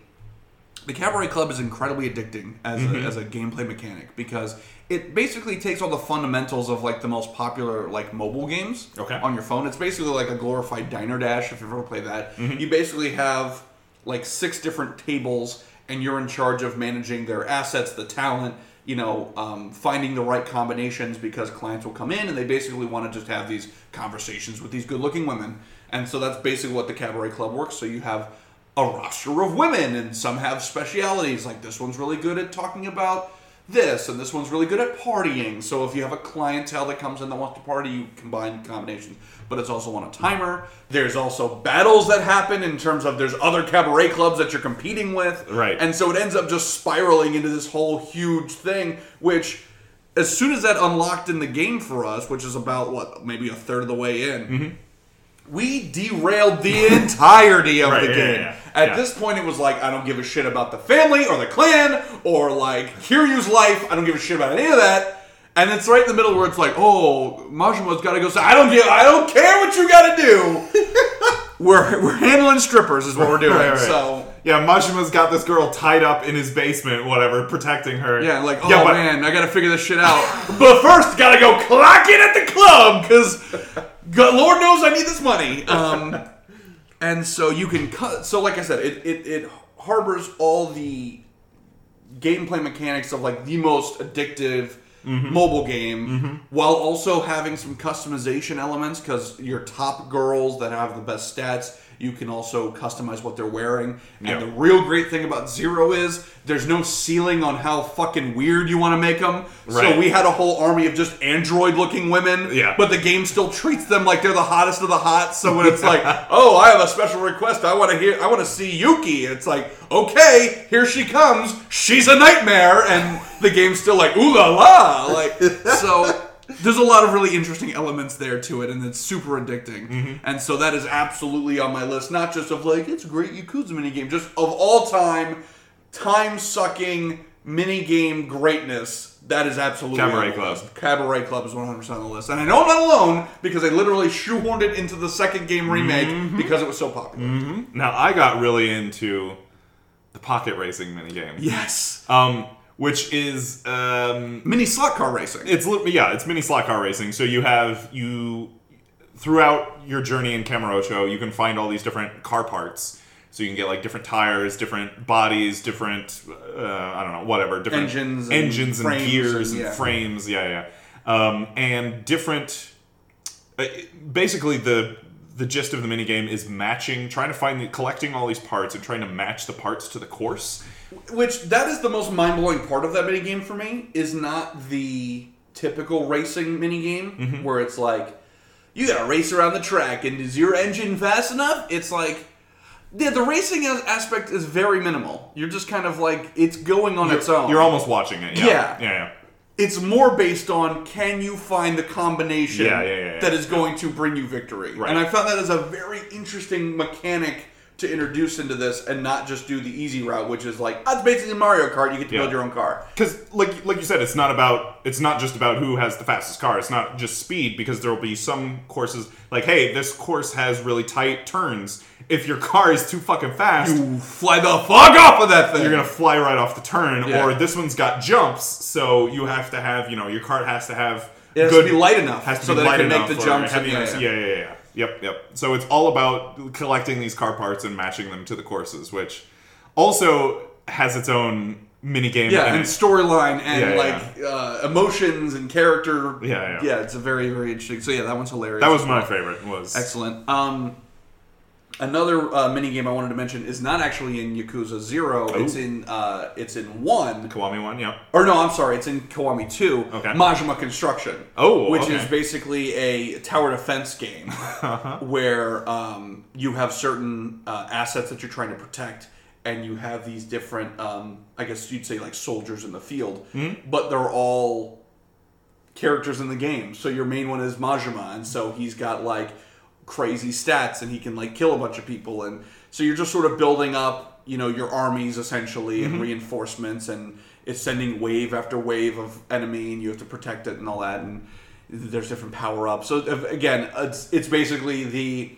the Cabaret Club is incredibly addicting as, Mm-hmm. a, as a gameplay mechanic because it basically takes all the fundamentals of like the most popular like mobile games Okay. on your phone. It's basically like a glorified Diner Dash if you've ever played that. Mm-hmm. You basically have like six different tables and you're in charge of managing their assets, the talent, you know, um, finding the right combinations because clients will come in and they basically want to just have these conversations with these good-looking women. And so that's basically what the Cabaret Club works. So you have a roster of women, and some have specialities. Like this one's really good at talking about this, and this one's really good at partying. So if you have a clientele that comes in that wants to party, you combine combinations. But it's also on a timer. There's also battles that happen in terms of there's other cabaret clubs that you're competing with. Right. And so it ends up just spiraling into this whole huge thing, which as soon as that unlocked in the game for us, which is about what, maybe a third of the way in, Mm-hmm. We derailed the entirety of Right, the yeah, game. yeah, yeah. At this point, it was like, I don't give a shit about the family or the clan or like Kiryu's life. I don't give a shit about any of that. And it's right in the middle where it's like, oh, Majima's got to go. So I don't give. I don't care what you got to do. we're we're handling strippers is what we're doing. Right, right. So yeah, Majima's got this girl tied up in his basement, whatever, protecting her. yeah, like oh yeah, but man, I got to figure this shit out. but first, got to go clock in at the club because Lord knows I need this money. Um, and so you can cut. So like I said, it it, it harbors all the gameplay mechanics of like the most addictive mobile game while also having some customization elements because your top girls that have the best stats you can also customize what they're wearing. Yep. and the real great thing about zero is there's no ceiling on how fucking weird you want to make them so we had a whole army of just android looking women Yeah. but the game still treats them like they're the hottest of the hot. So when it's like oh i have a special request. I want to hear i want to see yuki. It's like okay here she comes. She's a nightmare. And the game's still like ooh la la. Like so there's a lot of really interesting elements there to it and it's super addicting and so that is absolutely on my list not just of like it's a great yakuza mini game just of all time time sucking mini game greatness that is absolutely Cabaret Club. list. Cabaret Club is 100% on the list. And I know I'm not alone because I literally shoehorned it into the second game remake Mm-hmm. because it was so popular. now I got really into the pocket racing minigame. Yes. Um, which is um, Mini slot car racing. it's yeah, it's mini slot car racing. So you have you throughout your journey in Kamurocho, you can find all these different car parts. So you can get like different tires, different bodies, different uh, I don't know, whatever, different Engines and engines and, frames gears and- and, frames, yeah, yeah, um, and different. Uh, basically, the the gist of the minigame is matching, trying to find, the, collecting all these parts and trying to match the parts to the course. Which that is the most mind blowing part of that mini game for me is not the typical racing mini game Mm-hmm. where it's like you gotta race around the track and is your engine fast enough? It's like yeah, the racing aspect is very minimal. You're just kind of like it's going on its own. You're almost watching it. Yeah, Yeah. yeah, yeah. it's more based on can you find the combination yeah. that is going to bring you victory. Right. And I found that as a very interesting mechanic to introduce into this and not just do the easy route, which is like that's basically Mario Kart. You get to Yeah. build your own car. Because, like, like you said, it's not about it's not just about who has the fastest car. It's not just speed because there will be some courses like, hey, this course has really tight turns. If your car is too fucking fast, You fly the fuck off of that thing. you're gonna fly right off the turn. Yeah. Or this one's got jumps, so you have to have, you know, your car has to have It has good to be light enough has to so be that it light can make the jumps heavy yeah. yeah, yeah, yeah. Yep, yep. So it's all about collecting these car parts and matching them to the courses, which also has its own mini game. Yeah, and storyline and Yeah, yeah, like Uh, emotions and character. Yeah, yeah. Yeah, it's a very very interesting. So yeah, that one's hilarious. that was my favorite. Was excellent. Um, another uh, mini game I wanted to mention is not actually in Yakuza Zero. It's Oh. in uh, it's in one. Kiwami one. Yep. Or no, I'm sorry, it's in Kiwami Two. Okay. Majima Construction. Oh, which okay. is basically a tower defense game where um, you have certain uh, assets that you're trying to protect, and you have these different, um, I guess you'd say like soldiers in the field, Mm-hmm. but they're all characters in the game. So your main one is Majima, and so he's got like crazy stats, and he can like kill a bunch of people, and so you're just sort of building up, you know, your armies essentially and reinforcements, and it's sending wave after wave of enemy, and you have to protect it and all that, and there's different power ups. So again, it's it's basically the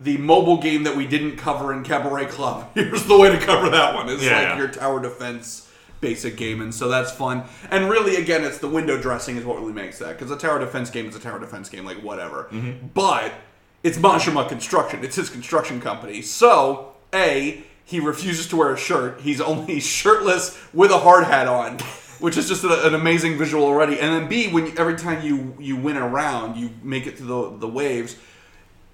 the mobile game that we didn't cover in Cabaret Club. Here's the way to cover that one. It's Yeah, like yeah. your tower defense basic game, and so that's fun. And really, again, it's the window dressing is what really makes that because a tower defense game is a tower defense game, like whatever. Mm-hmm. But it's Majima Construction. It's his construction company. So a he refuses to wear a shirt. He's only shirtless with a hard hat on. Which is just a, an amazing visual already, and then B, when you, every time you you win a round, you make it through the the waves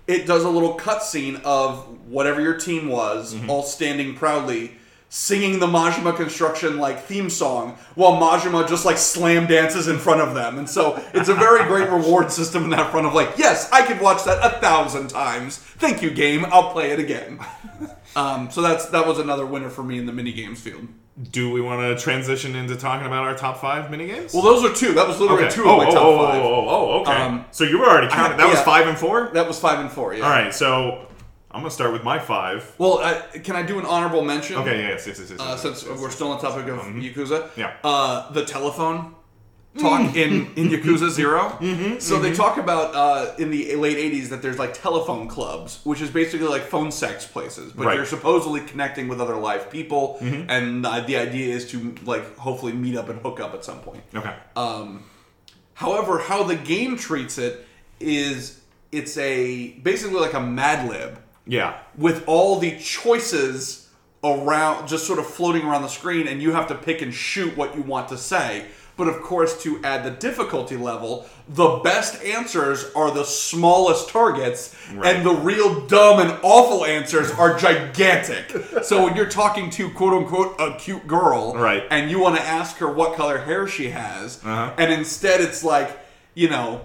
it does a little cutscene of whatever your team was, Mm-hmm. all standing proudly, singing the Majima Construction like theme song, while Majima just like slam dances in front of them. And so it's a very great reward system in that front of like, yes, I could watch that a thousand times. Thank you, game. I'll play it again. Um, so that's that was another winner for me in the mini games field. Do we want to transition into talking about our top five mini games? Well, those are two. That was literally okay. two oh, of my oh, top oh, five. Oh, oh, oh, okay. Um, so you were already counting. That was five and four. That was five and four. Yeah. All right. So I'm gonna start with my five. Well, uh, can I do an honorable mention? Okay. Yes. Yes. Yes. yes, uh, yes, since we're still on the topic of Yakuza. Yeah. Uh, the telephone talk in, in Yakuza 0 Mm-hmm, so they talk about uh, in the late '80s that there's like telephone clubs, which is basically like phone sex places, but Right. you're supposedly connecting with other live people, and uh, the idea is to like hopefully meet up and hook up at some point. Okay. Um, however, how the game treats it is it's a basically like a Mad Lib yeah. with all the choices around just sort of floating around the screen and you have to pick and shoot what you want to say but of course to add the difficulty level the best answers are the smallest targets Right. and the real dumb and awful answers are gigantic so when you're talking to quote unquote a cute girl Right. and you want to ask her what color hair she has Uh-huh. and instead it's like you know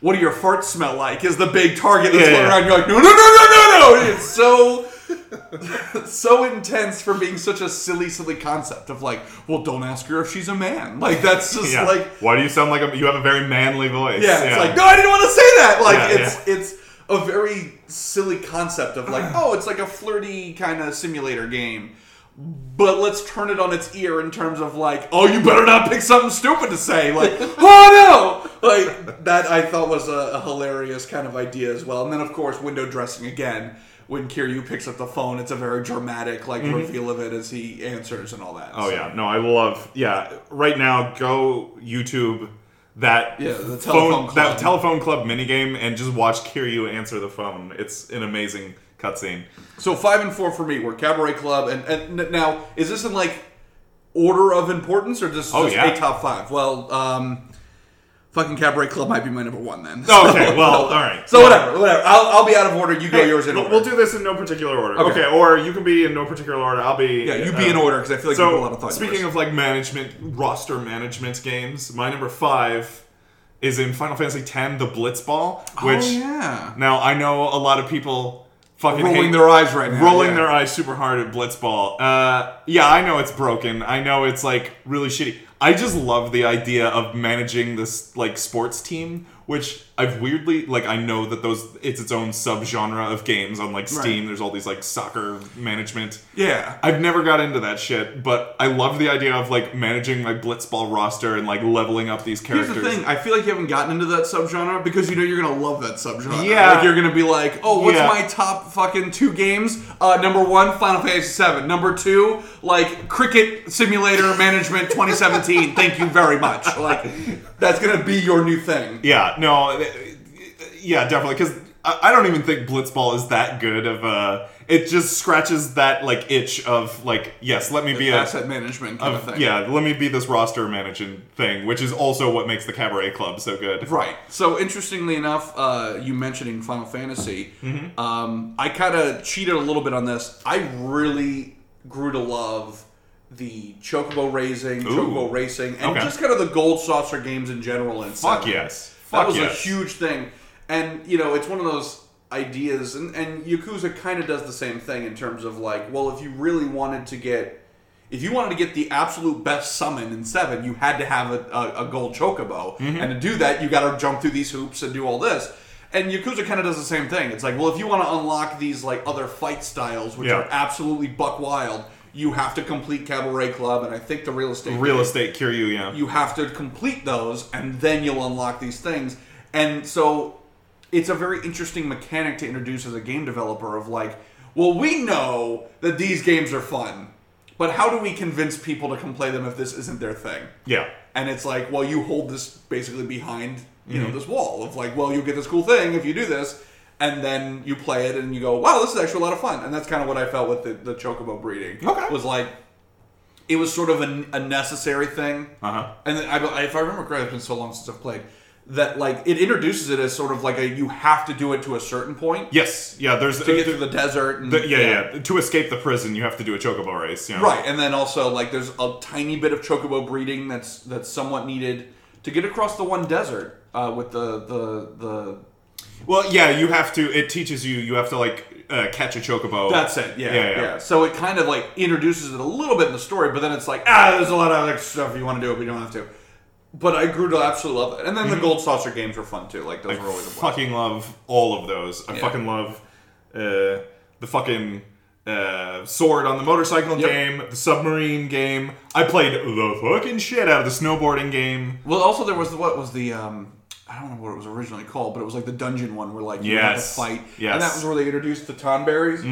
what do your farts smell like is the big target that's Yeah, going yeah. around you're like no no no no no no it's so so intense for being such a silly silly concept of like well don't ask her if she's a man like that's just Yeah. like Why do you sound like a, you have a very manly voice? yeah, it's like no i didn't want to say that like Yeah, it's it's a very silly concept of like oh it's like a flirty kind of simulator game but let's turn it on its ear in terms of like oh you better not pick something stupid to say like oh no like that i thought was a, a hilarious kind of idea as well and then of course window dressing again when Kiryu picks up the phone, it's a very dramatic like mm-hmm. reveal of it as he answers and all that. Oh So, yeah, no, I love. Yeah, right now, go YouTube that Yeah, the phone, telephone club. that telephone club minigame and just watch Kiryu answer the phone. It's an amazing cutscene. So five and four for me were Cabaret Club, and, and now is this in like order of importance or just, Oh, just yeah. a top five? Well, um, fucking Cabaret Club might be my number one then. Oh, okay, well, all right. So whatever, whatever. I'll, I'll be out of order. You go Hey, yours in we'll, order. we'll do this in no particular order. Okay. Okay. or you can be in no particular order. I'll be. Yeah, you be uh, in order because I feel like you put a lot of thought. speaking of like management roster management games, my number five is in Final Fantasy X, the Blitzball, which oh yeah, now I know a lot of people fucking rolling hate- their eyes right now, rolling yeah. their eyes super hard at Blitzball. Uh, yeah, I know it's broken. I know it's like really shitty. I just love the idea of managing this like sports team, which I've weirdly like I know that those it's its own subgenre of games on like Steam. Right. There's all these like soccer management. Yeah. I've never got into that shit, but I love the idea of like managing my blitzball roster and like leveling up these Here's characters. the thing. I feel like you haven't gotten into that subgenre because you know you're gonna love that subgenre. Yeah. like you're gonna be like, oh, what's Yeah. my top fucking two games? Uh, number one, Final Fantasy VII. Number two, like Cricket Simulator Management 2017. Thank you very much. Like that's gonna be your new thing. Yeah, no, yeah, definitely. Because I, I don't even think Blitzball is that good of a. It just scratches that like itch of like, yes, let me be a. Asset management kind of, Of, thing. yeah, let me be this roster managing thing, which is also what makes the Cabaret Club so good. Right. So interestingly enough, uh, you mentioning Final Fantasy, Mm-hmm. um, I kind of cheated a little bit on this. I really grew to love the Chocobo raising, Chocobo racing, and Okay. just kind of the gold saucer games in general. And Fuck yes. that was yes. a huge thing. And you know, it's one of those ideas, and, and Yakuza kind of does the same thing in terms of like, well, if you really wanted to get if you wanted to get the absolute best summon in seven, you had to have a, a, a gold chocobo, Mm-hmm. and to do that, you got to jump through these hoops and do all this. And Yakuza kind of does the same thing. It's like, well, if you want to unlock these like other fight styles, which Yeah. are absolutely buck wild, you have to complete Cabaret Club, and I think the real estate Real estate Kiryu, yeah. you have to complete those and then you'll unlock these things and so it's a very interesting mechanic to introduce as a game developer of like well we know that these games are fun but how do we convince people to come play them if this isn't their thing yeah. and it's like well you hold this basically behind you Mm-hmm. know this wall of like well you'll get this cool thing if you do this and then you play it and you go wow this is actually a lot of fun and that's kind of what i felt with the, the chocobo breeding Okay. was like it was sort of a, a necessary thing Uh huh. and then I, if I remember correctly, it's been so long since I've played that like it introduces it as sort of like a you have to do it to a certain point Yes, yeah, there's. to get through the desert. And, the- yeah, yeah, To escape the prison, you have to do a chocobo race. Yeah. right. And then also like there's a tiny bit of chocobo breeding that's that's somewhat needed to get across the one desert uh, with the the the. Well, yeah, you have to. It teaches you. You have to like uh, catch a chocobo. That's it. Yeah, Yeah, yeah, yeah. So it kind of like introduces it a little bit in the story, but then it's like ah, there's a lot of other stuff you want to do, but you don't have to. But I grew to absolutely love it. And then the Gold Saucer games were fun too. Like those I were always a blast. fucking love all of those. I Yeah. fucking love uh, the fucking uh, sword on the motorcycle Yep. game, the submarine game. I played the fucking shit out of the snowboarding game. Well, also there was the, what was the um, I don't know what it was originally called, but it was like the dungeon one where like you had to fight, Yes. and that was where they introduced the tonberries,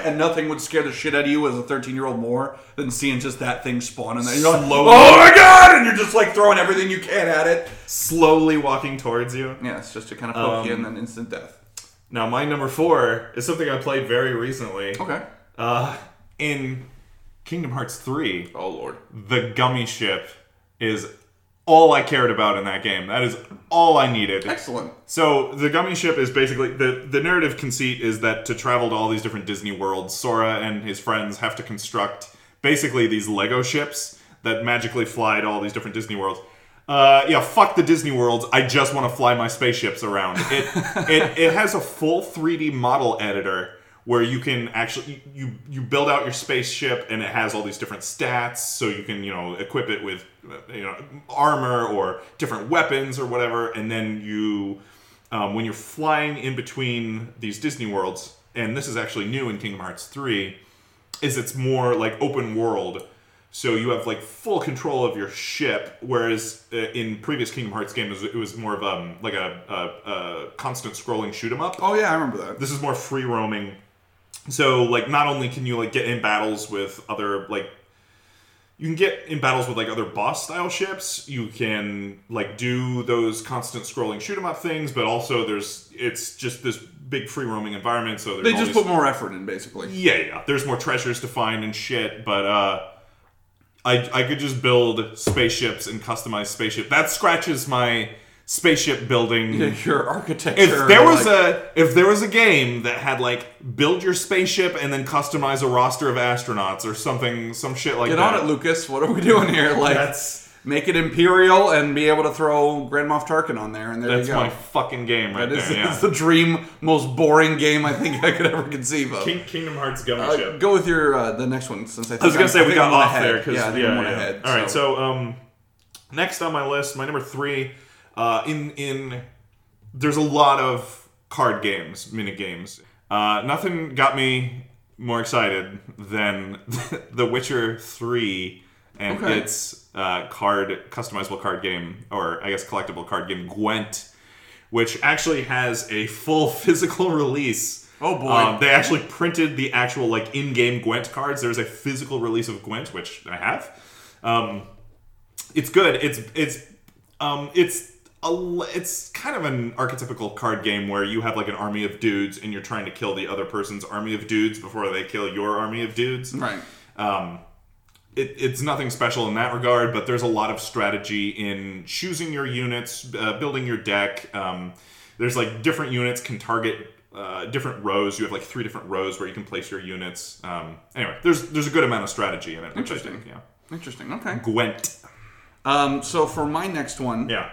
and nothing would scare the shit out of you as a thirteen year old more than seeing just that thing spawn and then you're like, Slowly. oh my god, and you're just like throwing everything you can at it. Slowly walking towards you. Yeah, it's just to kind of poke you Um, and then instant death. Now, my number four is something I played very recently. Okay. Uh, in Kingdom Hearts 3, Oh lord. the gummy ship is all I cared about in that game. That is all I needed. Excellent. So the gummy ship is basically the the narrative conceit is that to travel to all these different Disney worlds, Sora and his friends have to construct basically these Lego ships that magically fly to all these different Disney worlds. Uh, yeah, fuck the Disney worlds. I just want to fly my spaceships around. It it it has a full 3D model editor where you can actually you you build out your spaceship and it has all these different stats so you can you know equip it with you know armor or different weapons or whatever. And then you um, when you're flying in between these disney worlds and this is actually new in kingdom hearts 3 is it's more like open world. So you have like full control of your ship whereas uh, in previous kingdom hearts games it was more of um, like a, a, a constant scrolling shoot 'em up. Oh yeah, I remember that. this is more free roaming so like not only can you like get in battles with other like you can get in battles with like other boss style ships. You can like do those constant scrolling shoot 'em up things but also there's it's just this big free roaming environment so there's They just put more effort in, basically. yeah yeah. There's more treasures to find and shit but uh I, I could just build spaceships and customize spaceship. That scratches my spaceship building Your architecture. if there was like- a if there was a game that had like build your spaceship and then customize a roster of astronauts or something some shit like Get that. on it, Lucas. What are we doing here? Like, That's make it Imperial and be able to throw Grand Moff Tarkin on there, and there that's you go. my fucking game right That is there. Yeah. it's the dream, most boring game I think I could ever conceive of. King, Kingdom Hearts gummy Uh, ship. go with your uh, the next one since I, think I was gonna I'm- say I we got off ahead. there because yeah, I think I'm one ahead. All right, so um, Next on my list, my number three, uh, in in there's a lot of card games, mini games. Uh, nothing got me more excited than The Witcher Three and Okay. its uh, card customizable card game, or I guess collectible card game, Gwent, which actually has a full physical release. Oh, boy. Um, they actually printed the actual like in-game Gwent cards. There's a physical release of Gwent, which I have. Um, it's good. It's it's um, it's it's kind of an archetypical card game where you have like an army of dudes and you're trying to kill the other person's army of dudes before they kill your army of dudes. Right. Um, it, it's nothing special in that regard, but there's a lot of strategy in choosing your units, uh, building your deck. Um, there's like different units can target uh, different rows. You have like three different rows where you can place your units. Um, anyway, there's there's a good amount of strategy in it. Which I Interesting. think, yeah. Interesting. Okay. Gwent. Um, so for my next one, Yeah.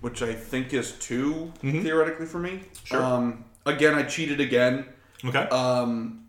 Which I think is 2 theoretically for me. Mm-hmm. Sure. Um, again, I cheated again. Okay. Um,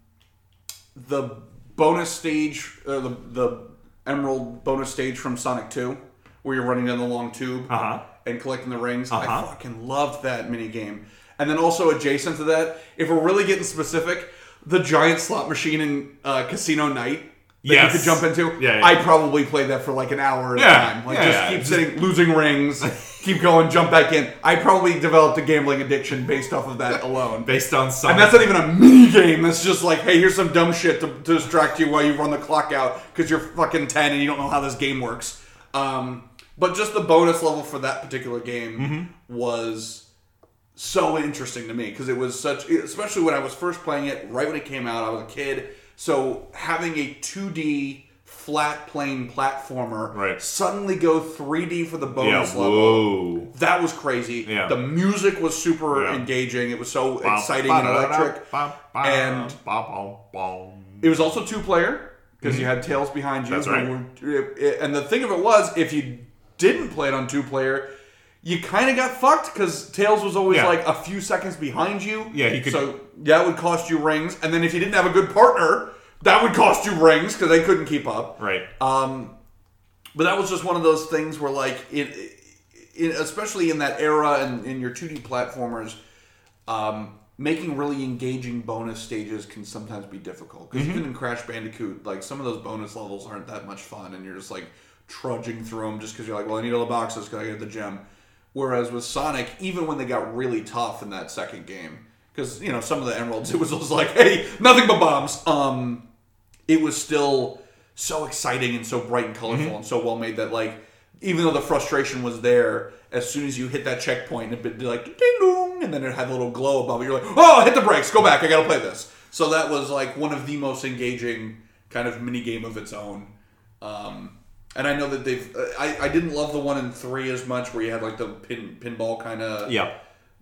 the bonus stage, uh, the the Emerald bonus stage from Sonic Two, where you're running down the long tube Uh-huh. and collecting the rings. I Uh-huh. fucking love that mini game. And then also adjacent to that, if we're really getting specific, the giant slot machine in uh, Casino Night. That Yes. you could jump into. Yeah, yeah. I probably played that for like an hour at Yeah, a time. Like yeah, just keep sitting, losing rings, keep going, jump back in. I probably developed a gambling addiction based off of that alone. Based on Sonic. And that's not even a mini game. That's just like, hey, here's some dumb shit to, to distract you while you run the clock out because you're fucking 10 and you don't know how this game works. Um, but just the bonus level for that particular game was so interesting to me because it was such, especially when I was first playing it, right when it came out, I was a kid. So having a 2D flat plane platformer Right. suddenly go 3D for the yeah. bonus level. That was crazy. Yeah. The music was super Yeah. engaging. It was so exciting and electric. And- It was also two player because you had tails behind you. That's were- And the thing of it was, if you didn't play it on two player, you kind of got fucked because tails was always Yeah. like a few seconds behind you. Yeah, he could- So that would cost you rings, and then if you didn't have a good partner, that would cost you rings because they couldn't keep up. Right. Um, but that was just one of those things where, like, it, it, especially in that era and in your 2D platformers, um, making really engaging bonus stages can sometimes be difficult. Because even in Crash Bandicoot, like, some of those bonus levels aren't that much fun, and you're just, like, trudging through them just because you're like, well, I need all the boxes because I get the gem. Whereas with Sonic, even when they got really tough in that second game, because, you know, some of the emeralds, it was just like, hey, nothing but bombs. Um, it was still so exciting and so bright and colorful and so well made that like even though the frustration was there as soon as you hit that checkpoint it'd be like ding dong and then it had a little glow above it you're like oh hit the brakes go back i gotta play this. So that was like one of the most engaging kind of mini game of its own. Um, and i know that they've uh, I, I didn't love the one in three as much where you had like the pin pinball kind of Yeah.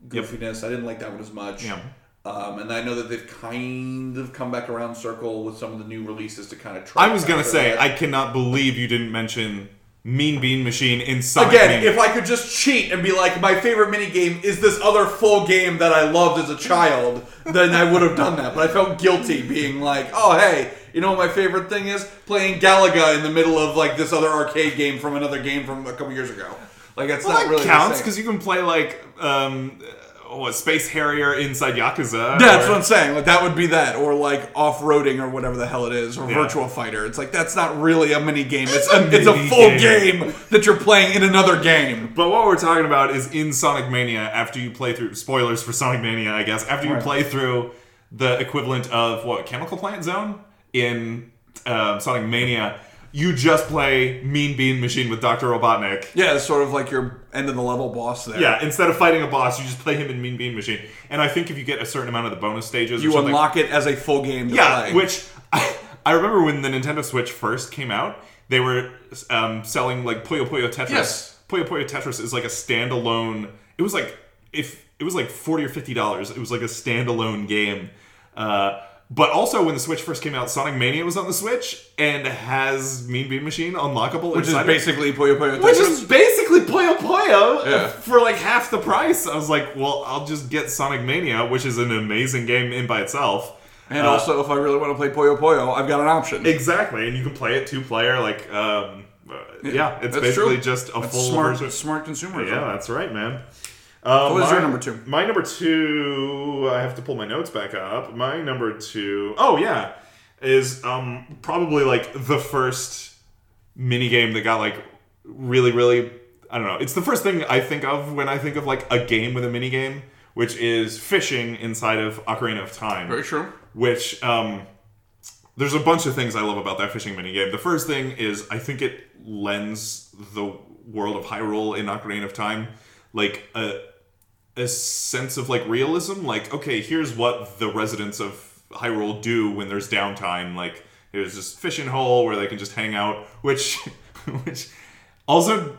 goofiness. I didn't like that one as much. Yeah. Um, and I know that they've kind of come back around circle with some of the new releases to kind of try. I was gonna say, that. I cannot believe you didn't mention Mean Bean Machine in Sonic again, Mania. if I could just cheat and be like, my favorite mini game is this other full game that I loved as a child, then I would have done that. But I felt guilty being like, oh hey, you know what my favorite thing is? Playing Galaga in the middle of like this other arcade game from another game from a couple years ago. Like it's well, not that really counts because you can play like um, uh, what Space Harrier inside Yakuza. That's or- what I'm saying. Like that would be that, or like off-roading, or whatever the hell it is, or Yeah. Virtual Fighter. It's like that's not really a mini game. It's a a, it's a full game. game. that you're playing in another game. But what we're talking about is in Sonic Mania, after you play through spoilers for Sonic Mania, I guess, after you Right. play through the equivalent of what Chemical Plant Zone in um, Sonic Mania, you just play Mean Bean Machine with Dr. Robotnik. Yeah, it's sort of like your end of the level boss there. Yeah, instead of fighting a boss, you just play him in Mean Bean Machine. And I think if you get a certain amount of the bonus stages, you unlock it as a full game. To yeah, play. which I, I remember when the Nintendo Switch first came out, they were um, selling like Puyo Puyo Tetris. Yes. Puyo Puyo Tetris is like a standalone. It was like if it was like forty or fifty dollars. It was like a standalone game. Uh, but also, when the Switch first came out, Sonic Mania was on the Switch and has Mean Bean Machine unlockable. which is basically Puyo Puyo. Which is basically Puyo Puyo Yeah. for like half the price. I was like, well, I'll just get Sonic Mania, which is an amazing game in by itself. and Uh, also, if I really want to play Puyo Puyo, I've got an option. Exactly, and you can play it two player. Like, um, Uh, yeah, it's That's basically true. just a That's full smart, version. smart consumerism. Yeah, that's right, man. Uh, What was my- your number two? My number two. I have to pull my notes back up. My number two oh yeah, is um probably like the first mini game that got like really really. I don't know. It's the first thing I think of when I think of like a game with a mini game, which is fishing inside of Ocarina of Time Very true. which um, there's a bunch of things I love about that fishing minigame. The first thing is I think it lends the world of Hyrule in Ocarina of Time like a a sense of like realism. Like, okay, here's what the residents of Hyrule do when there's downtime. Like, there's this fishing hole where they can just hang out, which which also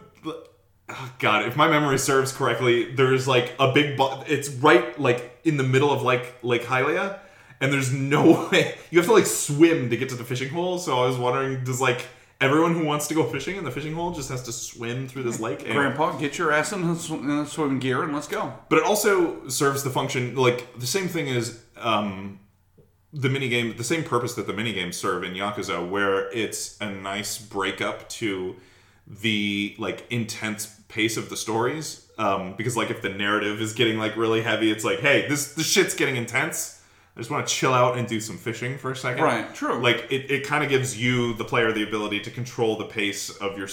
oh god if my memory serves correctly there's like a big bo- it's right like in the middle of like lake hylia and there's no way you have to like swim to get to the fishing hole so i was wondering does like everyone who wants to go fishing in the fishing hole just has to swim through this lake And- Grandpa, get your ass in the, sw- in the swimming gear and let's go. but it also serves the function like the same thing as um, the minigame the same purpose that the minigames serve in yakuza where it's a nice breakup to the like intense pace of the stories um, because like if the narrative is getting like really heavy it's like hey this this shit's getting intense i just want to chill out and do some fishing for a second Right, true. like it, it kind of gives you the player the ability to control the pace of your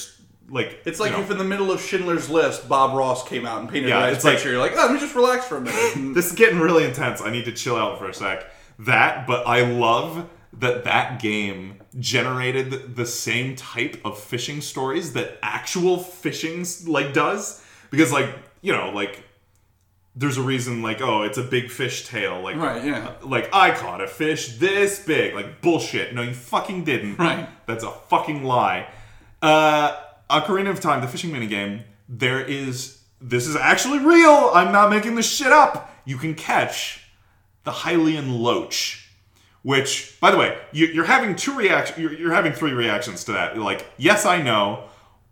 like It's like you know, if in the middle of Schindler's List, Bob Ross came out and painted Yeah, a nice it's like- picture. You're like, oh, let me just relax for a minute. Mm. This is getting really intense. I need to chill out for a sec. That, but I love that that game generated the same type of fishing stories that actual fishing like does because like you know like there's a reason like oh it's a big fish tail like Right, yeah. like I caught a fish this big like bullshit no you fucking didn't Right. that's a fucking lie uh Ocarina of Time the fishing minigame there is this is actually real I'm not making this shit up you can catch the Hylian Loach which by the way you, you're having two reactions you're, you're having three reactions to that You're like yes I know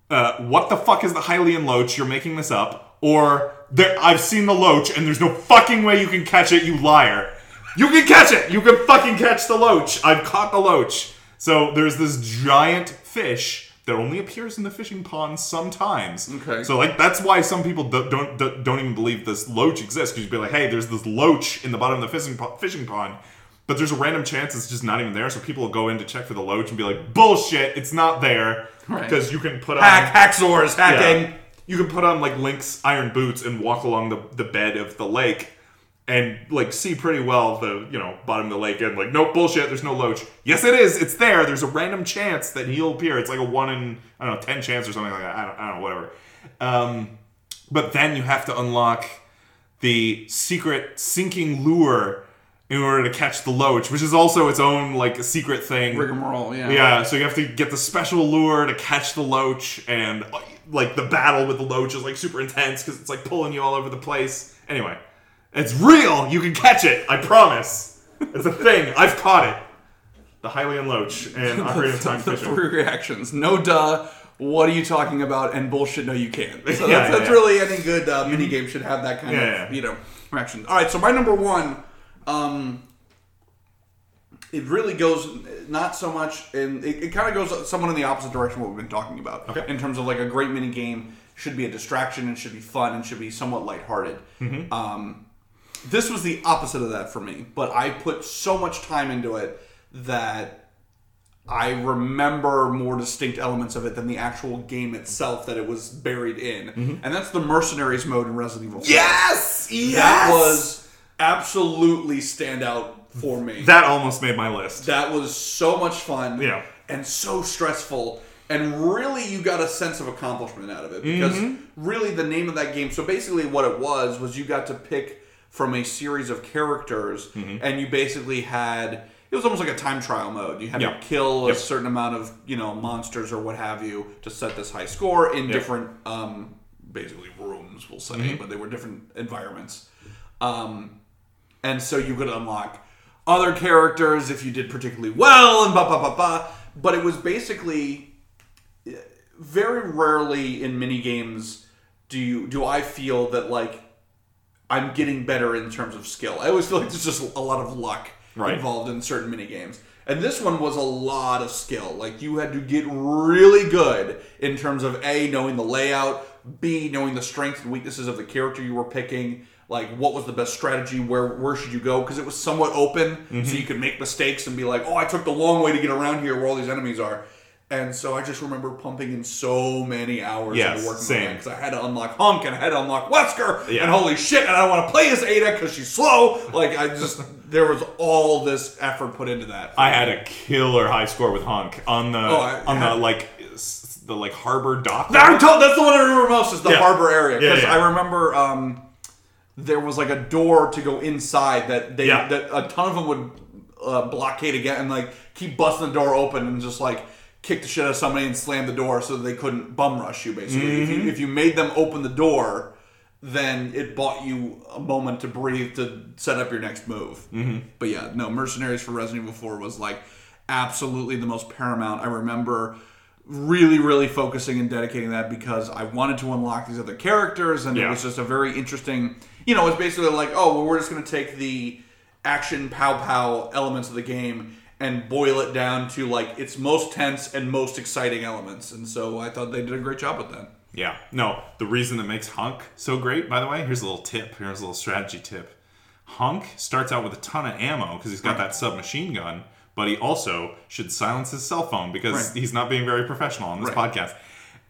uh, what the fuck is the Hylian Loach? You're making this up. Or there, I've seen the Loach and there's no fucking way you can catch it, you liar. You can catch it! You can fucking catch the Loach! I've caught the Loach. So there's this giant fish that only appears in the fishing pond sometimes. Okay. So like that's why some people do- don't don't, don't even believe this Loach exists because you'd be like, hey, there's this Loach in the bottom of the fishing po- fishing pond. But there's a random chance it's just not even there, so people will go in to check for the loach and be like, "Bullshit, it's not there." Right. Because you can put hack, on hacksaws, hacking. yeah. You can put on like Link's iron boots and walk along the, the bed of the lake and like see pretty well the you know bottom of the lake and like nope bullshit there's no loach. Yes it is it's there there's a random chance that he'll appear. It's like a one in I don't know ten chance or something like that. I don't, I don't know whatever. Um, but then you have to unlock the secret sinking lure in order to catch the loach which is also its own like secret thing. Rigmarole, yeah. yeah, so you have to get the special lure to catch the loach, and like the battle with the loach is like super intense because it's like pulling you all over the place. Anyway, it's real. You can catch it. I promise. It's a thing. I've caught it. The Hylian loach and Ocarina of Time the fishing. three reactions. No duh. What are you talking about? And bullshit. No, you can't. So Yeah, that's, yeah, that's yeah. really any good uh, mini game should have that kind Yeah, of you know reaction. All right. So my number one, um, it really goes not so much, and it, it kind of goes somewhat in the opposite direction of what we've been talking about. Okay. In terms of like a great mini game should be a distraction and should be fun and should be somewhat lighthearted. Mm-hmm. Um, this was the opposite of that for me, but I put so much time into it that I remember more distinct elements of it than the actual game itself that it was buried in. And that's the mercenaries mode in Resident Evil. 4. Yes, yes. That was absolutely stand out for me. that almost made my list. That was so much fun. Yeah. And so stressful. And really, you got a sense of accomplishment out of it because really the name of that game. So basically, what it was was you got to pick from a series of characters, and you basically had. It was almost like a time trial mode. You had Yeah. to kill a Yep. certain amount of you know monsters or what have you to set this high score in different, um, basically rooms. We'll say, but they were different environments. Um, and so you could unlock other characters if you did particularly well and ba ba ba ba. But it was basically very rarely in mini games do you do I feel that like I'm getting better in terms of skill. I always feel like there's just a lot of luck Right. involved in certain mini games. And this one was a lot of skill. Like you had to get really good in terms of A, knowing the layout, B, knowing the strengths and weaknesses of the character you were picking, like what was the best strategy, where where should you go? Because it was somewhat open, Mm-hmm. so you could make mistakes and be like, oh, I took the long way to get around here where all these enemies are. And so I just remember pumping in so many hours Yes, into working same. because I had to unlock Hunk and I had to unlock Wesker, Yeah. and holy shit, and I don't want to play as Ada because she's slow. Like I just there was all this effort put into that. I had a killer high score with Hunk on the Oh, I- on the like the like harbor dock. That's the one I remember most is the Yeah. harbor area Yeah, because yeah. I remember um, there was like a door to go inside that they Yeah. that a ton of them would uh, blockade again and like keep busting the door open and just like kick the shit out of somebody and slam the door so that they couldn't bum rush you basically. If Mm-hmm. you if you made them open the door, then it bought you a moment to breathe to set up your next move. Mm-hmm. But yeah, no, Mercenaries for Resident Evil 4 was like absolutely the most paramount. I remember really, really focusing and dedicating that because I wanted to unlock these other characters, and it was just a very interesting. You know, it's basically like, oh, well, we're just going to take the action pow pow elements of the game and boil it down to like its most tense and most exciting elements. And so I thought they did a great job with that. Yeah. No, the reason that makes Hunk so great, by the way, here's a little tip. Here's a little strategy tip. Hunk starts out with a ton of ammo because he's got that submachine gun, but he also should silence his cell phone because Right. he's not being very professional on this Right. podcast.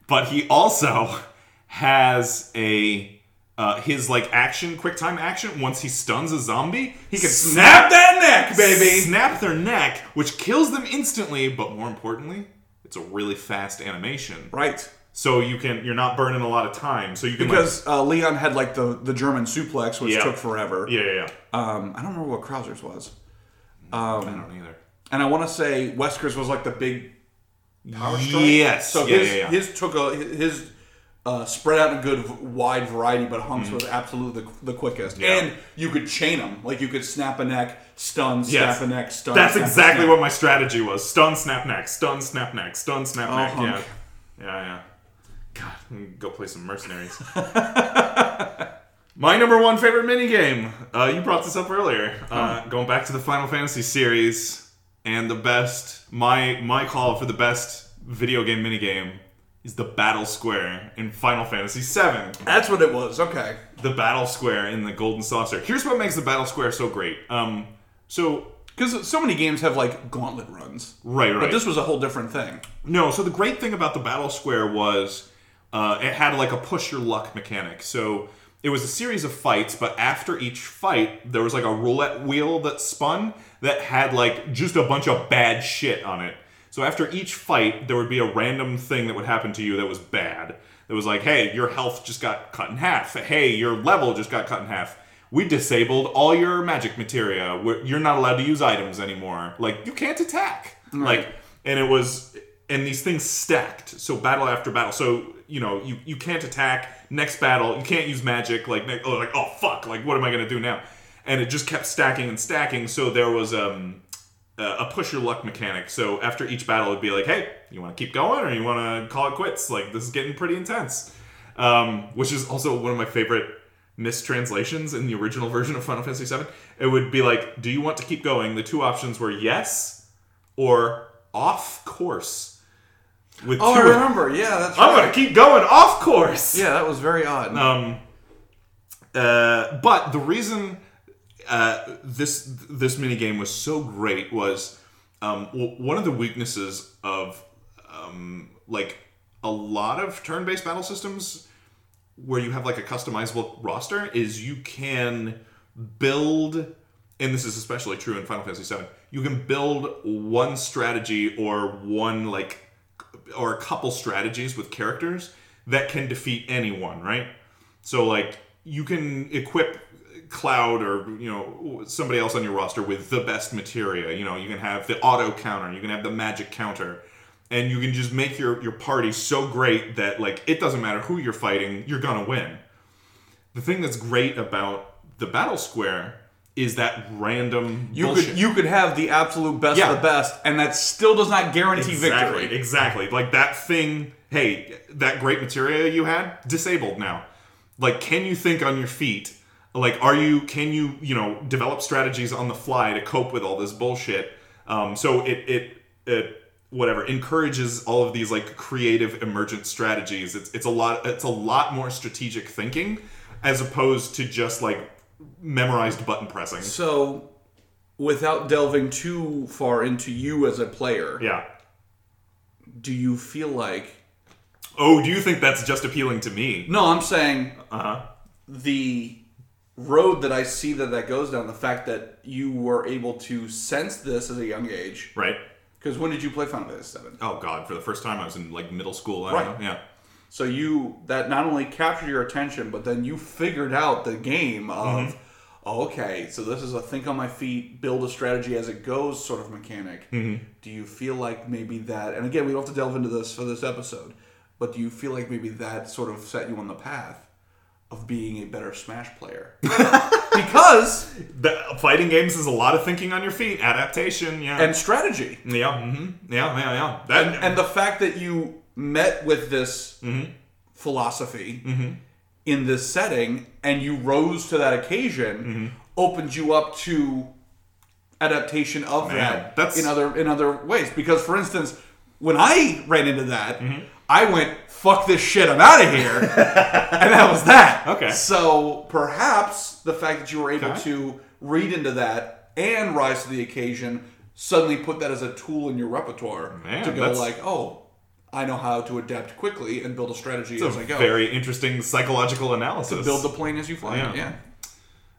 But he also has a uh, his like action, quick time action. Once he stuns a zombie, He can snap that neck, baby. snap their neck, which kills them instantly. But more importantly, it's a really fast animation. Right. So you can you're not burning a lot of time. So you can like- Because uh, Leon had like the, the German suplex, which Yeah. took forever. yeah, yeah, yeah. Um, I don't remember what Krauser's was. I don't either. And I want to say Wesker's was like the big power strike. Yes. So Yeah, his, his took a his uh, spread out in a good wide variety, but Hunk's was absolutely the, the quickest. Mm. Yeah. And you could chain them. Like you could snap a neck, stun, Yes. snap a neck, stun. That's snap a exactly what my strategy was. Stun, snap, neck. Stun, snap, neck. Stun, snap, Oh, neck. Yeah. hunk. Yeah, yeah. God, go play some mercenaries. my number one favorite minigame. Uh, you brought this up earlier. Uh, going back to the Final Fantasy series, and the best, my my call for the best video game minigame is the Battle Square in Final Fantasy VII. That's what it was. Okay. the battle square in the golden saucer here's what makes the battle square so great um so Because so many games have like gauntlet runs. right right But this was a whole different thing. no so the great thing about the battle square was uh, it had like a push your luck mechanic so it was a series of fights but after each fight there was like a roulette wheel that spun that had like just a bunch of bad shit on it so after each fight there would be a random thing that would happen to you that was bad. It was like hey your health just got cut in half. Hey your level just got cut in half. We disabled all your magic materia. We're- you're not allowed to use items anymore. Like you can't attack. Like and it was and these things stacked. So battle after battle. So you know you, you can't attack. Next battle you can't use magic. Like ne- oh, like oh fuck. Like what am i going to do now? And it just kept stacking and stacking. So there was um uh, a push your luck mechanic so after each battle it'd be like hey you want to keep going or you want to call it quits like this is getting pretty intense um, which is also one of my favorite mistranslations in the original version of Final Fantasy VII. It would be like, do you want to keep going? The two options were yes or off course. With Oh, I remember. Yeah, that's I'm gonna keep going off course. Yeah, that was very odd. Um, uh, but the reason uh, this this mini game was so great was um, w- one of the weaknesses of um, like a lot of turn-based battle systems where you have like a customizable roster is you can build and this is especially true in Final Fantasy VII. You can build one strategy or one like or a couple strategies with characters that can defeat anyone, right? So like you can equip Cloud or you know somebody else on your roster with the best materia. You know you can have the auto counter, you can have the magic counter, and you can just make your your party so great that like it doesn't matter who you're fighting, you're gonna win. The thing that's great about the battle square is that random You bullshit. could you could have the absolute best Yeah. of the best, and that still does not guarantee exactly, victory. Exactly. Like that thing, hey, that great materia you had, disabled now. Like, can you think on your feet? Like, are you, can you, you know, develop strategies on the fly to cope with all this bullshit? Um, so it it it whatever encourages all of these like creative emergent strategies. It's it's a lot it's a lot more strategic thinking as opposed to just like memorized button pressing. So, without delving too far into you as a player, Yeah. do you feel like? Oh, do you think that's just appealing to me? No, I'm saying Uh huh. the road that I see that that goes down. The fact that you were able to sense this at a young age. Right. Because when did you play Final Fantasy Seven? Oh God! For the first time, I was in like middle school. I Right. know. Yeah. So you that not only captured your attention, but then you figured out the game of, mm-hmm. oh, okay, so this is a think on my feet, build a strategy as it goes sort of mechanic. Mm-hmm. Do you feel like maybe that? And again, we don't have to delve into this for this episode, but do you feel like maybe that sort of set you on the path of being a better Smash player? because The, fighting games is a lot of thinking on your feet, adaptation. Yeah. and strategy. yeah. hmm Yeah. Yeah. Yeah. That and, and the fact that you met with this mm-hmm. philosophy mm-hmm. in this setting and you rose to that occasion mm-hmm. opened you up to adaptation of Man, that that's- in other in other ways because for instance when i ran into that i went fuck this shit i'm out of here and that was that Okay. so perhaps the fact that you were able Okay. to read into that and rise to the occasion suddenly put that as a tool in your repertoire Man, to go that's- like, oh, I know how to adapt quickly and build a strategy It's as a I go. very interesting psychological analysis. To build the plane as you fly. Yeah. it. Yeah,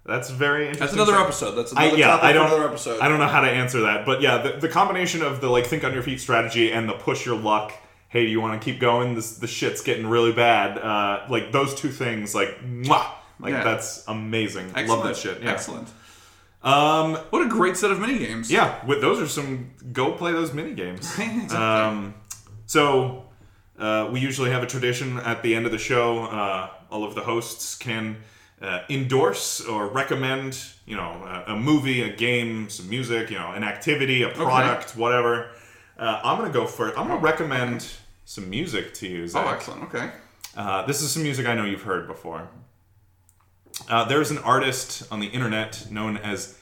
That's very interesting. that's another episode. That's I, another yeah, topic I don't. another episode. I don't know how to answer that, but yeah, the, the combination of the like think on your feet strategy and the push your luck. Hey, do you want to keep going? This the shit's getting really bad. Uh, like those two things, like mwah, like Yeah. that's amazing. Excellent. Love that shit. Yeah. Excellent. Um, What a great set of mini games. yeah, with, those are some go play those mini games. Exactly. Um, so uh, we usually have a tradition at the end of the show. Uh, all of the hosts can uh, endorse or recommend, you know, a, a movie, a game, some music, you know, an activity, a product, whatever. Uh, I'm gonna go first. I'm gonna recommend some music to you. Oh, excellent. Okay. Uh, this is some music I know you've heard before. Uh, there's an artist on the internet known as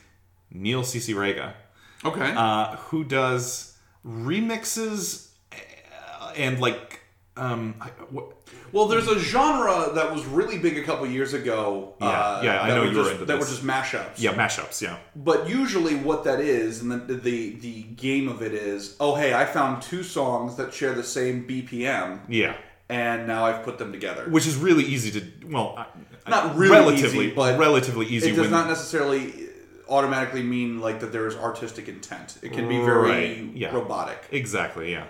Neil Cicerega Okay. uh, who does remixes and like um I- what- well, there's a genre that was really big a couple years ago. Yeah, uh, yeah, I know you were into that this. were just mashups. yeah mashups yeah But usually, what that is, and the, the the game of it is, oh hey, I found two songs that share the same BPM, yeah and now I've put them together. which is really easy to well I- Not really relatively easy, but relatively easy it does not necessarily automatically mean like that there is artistic intent. It can be very Right, yeah. robotic. exactly yeah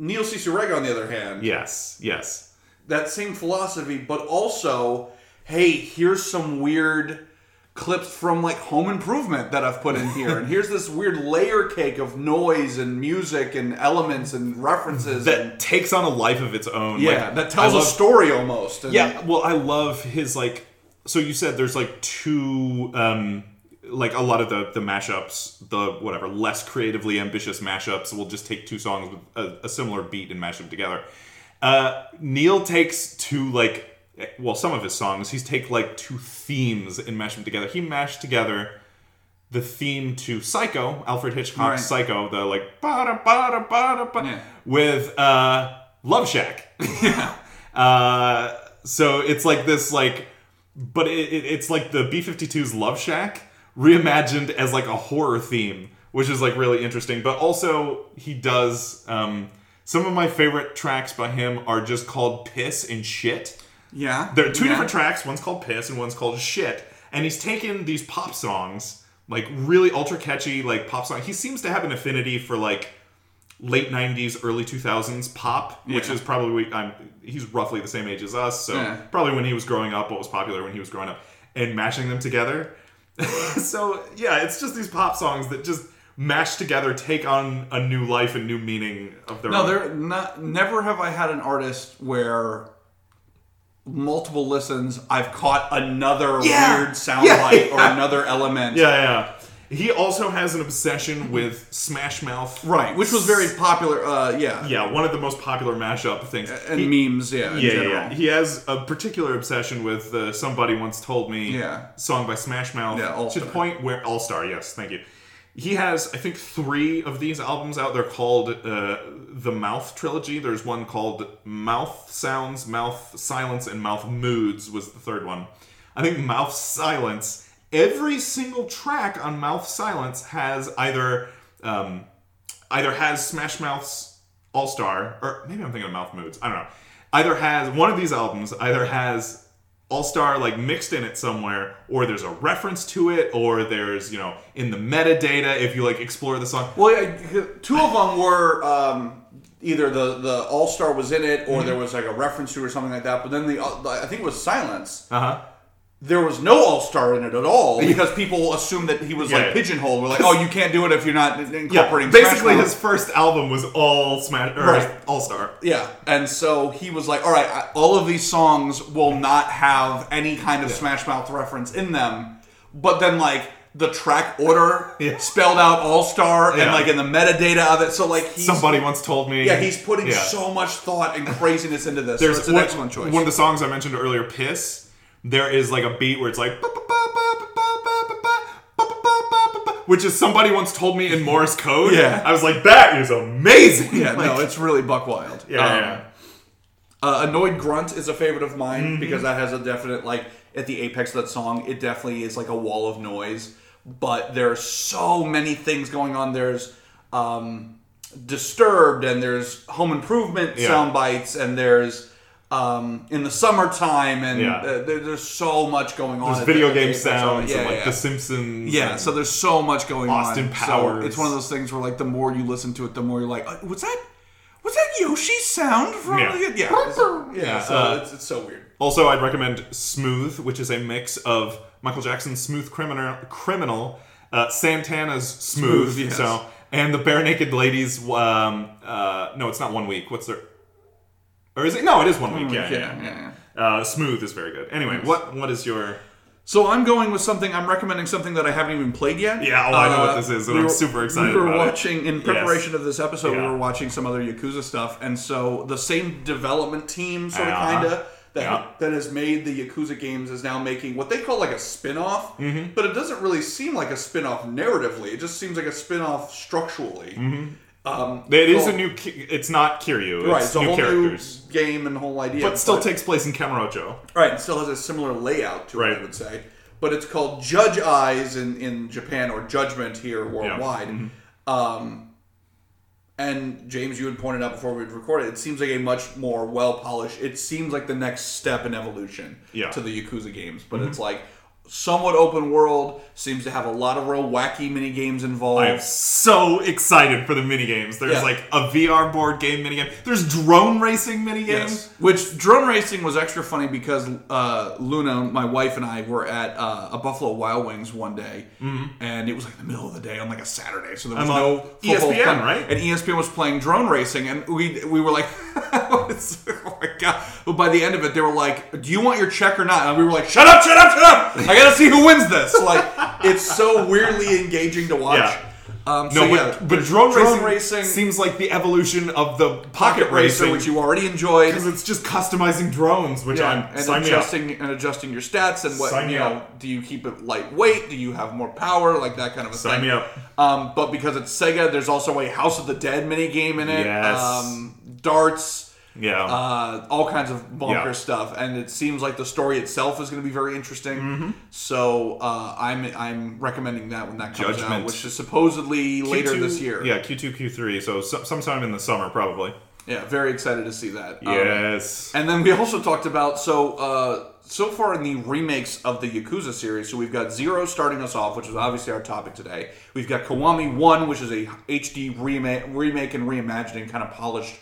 Neil Cicerega, on the other hand, yes yes that same philosophy, but also, hey, here's some weird clips from like Home Improvement that I've put in here, and here's this weird layer cake of noise and music and elements and references. that and, takes on a life of its own yeah, Like, that tells love- a story almost. And Yeah, well, I love his like. So you said there's like two, um, like a lot of the the mashups, the whatever less creatively ambitious mashups will just take two songs with a, a similar beat and mash them together. Uh, Neil takes two like, well, some of his songs he's take like two themes and mash them together. He mashed together the theme to Psycho, Alfred Hitchcock's Right. Psycho, the like ba ba ba ba Yeah. with uh, Love Shack. Uh, so it's like this like, but it, it, it's like the B-52's Love Shack reimagined as like a horror theme, which is like really interesting. But also he does um, some of my favorite tracks by him are just called Piss and Shit. yeah, There are two yeah. different tracks. One's called Piss and one's called Shit. And he's taken these pop songs, like really ultra catchy, like pop song. He seems to have an affinity for like late '90s, early 2000s pop, which Yeah. is probably I'm. He's roughly the same age as us, so Yeah. probably when he was growing up, what was popular when he was growing up, and mashing them together. so yeah, it's just these pop songs that just mash together, take on a new life and new meaning of their No, own. there not. Never have I had an artist where multiple listens I've caught another Yeah. weird sound Yeah, bite or another element. Yeah, yeah. He also has an obsession with Smash Mouth. Right, which was very popular. Uh, yeah, Yeah, one of the most popular mashup things. and He- memes. Yeah, yeah, yeah, general. yeah. He has a particular obsession with uh, somebody once told me. Yeah. Song by Smash Mouth. Yeah, To All-Star. the point where All Star. Yes, thank you. he has I think three of these albums out. They're called uh, the Mouth trilogy. There's one called Mouth Sounds, Mouth Silence, and Mouth Moods was the third one. I think Mouth Silence. Every single track on Mouth Silence has either um, either has Smash Mouth's All Star, or maybe I'm thinking of Mouth Moods. I don't know. Either has one of these albums either has All Star like mixed in it somewhere, or there's a reference to it, or there's you know in the metadata if you like explore the song. Well, yeah, two of them were um, either the the All Star was in it, or there was like a reference to it or something like that. But then the uh, I think it was Silence. Uh huh. There was no All Star in it at all because people assumed that he was Yeah. like pigeonholed. We're like, oh, you can't do it if you're not Yeah, incorporating. basically Smash his Mouth." first album was all Smash or Right. All Star. Yeah, and so he was like, "All right, I- all of these songs will not have any kind of Smash Mouth reference in them." But then, like the track order Yeah. spelled out All Star, and like in the metadata of it. So like he's, Somebody once told me. yeah, he's putting Yeah. so much thought and craziness into this. There's so it's an one, excellent choice. One of the songs I mentioned earlier, "Piss." There is like a beat where it's like, which is somebody once told me in Morse code. Yeah. I was like, that is amazing. yeah, Like, no, it's really buck wild. yeah, Um, yeah. Uh, Annoyed Grunt is a favorite of mine Mm-hmm. because that has a definite like at the apex of that song. It definitely is like a wall of noise. But there are so many things going on. There's um, Disturbed and there's Home Improvement Yeah. sound bites and there's um, in the summertime and Yeah. uh, there, there's so much going on. There's video the game apex of it. sounds Yeah, and like yeah. The Simpsons. Yeah, so there's so much going Austin on. Powers. So it's one of those things where like the more you listen to it, the more you're like, uh, was that was that Yoshi sound from Yeah. yeah, yeah, yeah. So uh, it's, it's so weird. Also, I'd recommend Smooth, which is a mix of Michael Jackson's Smooth Criminal, Criminal uh, Santana's Smooth, Smooth, yes. so, and the Barenaked Ladies. Um, uh, no, it's not one week. What's their? Or is it? No, it is one week. Yeah, yeah. yeah. Uh, Smooth is very good. Anyway, what what is your? So I'm going with something. I'm recommending something that I haven't even played yet. Yeah, oh, I know what Uh, this is, and we I'm super excited We were about it. watching in preparation of this episode. Yeah. We were watching some other Yakuza stuff, and so the same development team, sort of, Uh-huh. kind of. That, Yeah. that has made the Yakuza games is now making what they call like a spin-off, Mm-hmm. but it doesn't really seem like a spin-off narratively. It just seems like a spin-off structurally. Um, It is well, a new. It's not Kiryu. right. It's It's a new whole characters, new game and whole idea, but still takes place in Kamurocho. Right, it still has a similar layout to it, Right. I would say. But it's called Judge Eyes in, in Japan or Judgment here worldwide. Mm-hmm. Um, and James, you had pointed out before we recorded, it seems like a much more well polished. It seems like the next step in evolution Yeah. Mm-hmm. to the Yakuza games, but it's like somewhat open world. Seems to have a lot of real wacky mini games involved. I am so excited for the mini games. There's Yeah. like a VR board game mini game. There's drone racing minigames. Yes. Which drone racing was extra funny because uh, Luna, my wife, and I were at uh, a Buffalo Wild Wings one day, and it was like the middle of the day on like a Saturday, so there was I'm no ESPN, playing- right? And ESPN was playing drone racing, and we we were like, oh my god! But by the end of it, they were like, "Do you want your check or not?" And we were like, "Shut up! Shut up! Shut up! I gotta see who wins this!" Like it's so weirdly engaging to watch. Yeah. Um, so No, yeah, but, but drone, drone racing, racing, seems like the evolution of the pocket, Pocket Racer, racing, which you already enjoyed. because it's just customizing drones, which Yeah, I'm and sign me up. adjusting and adjusting your stats and what Sign you know. Do you keep it lightweight? Do you have more power? Like that kind of a Sign thing. me up. Um, but because it's Sega, there's also a House of the Dead mini game in it. Yes. Um, darts. Yeah. Uh, all kinds of bonkers Yeah. stuff, and it seems like the story itself is going to be very interesting. Mm-hmm. So uh, I'm I'm recommending that when that comes Judgment. out, which is supposedly later Q2 this year. Yeah, Q2, Q3. So some, sometime in the summer, probably. yeah, very excited to see that. Um, Yes. And then we also talked about so uh, so far in the remakes of the Yakuza series. So we've got Zero starting us off, which is obviously our topic today. We've got Kiwami One, which is a HD remake, remake and reimagining, kind of polished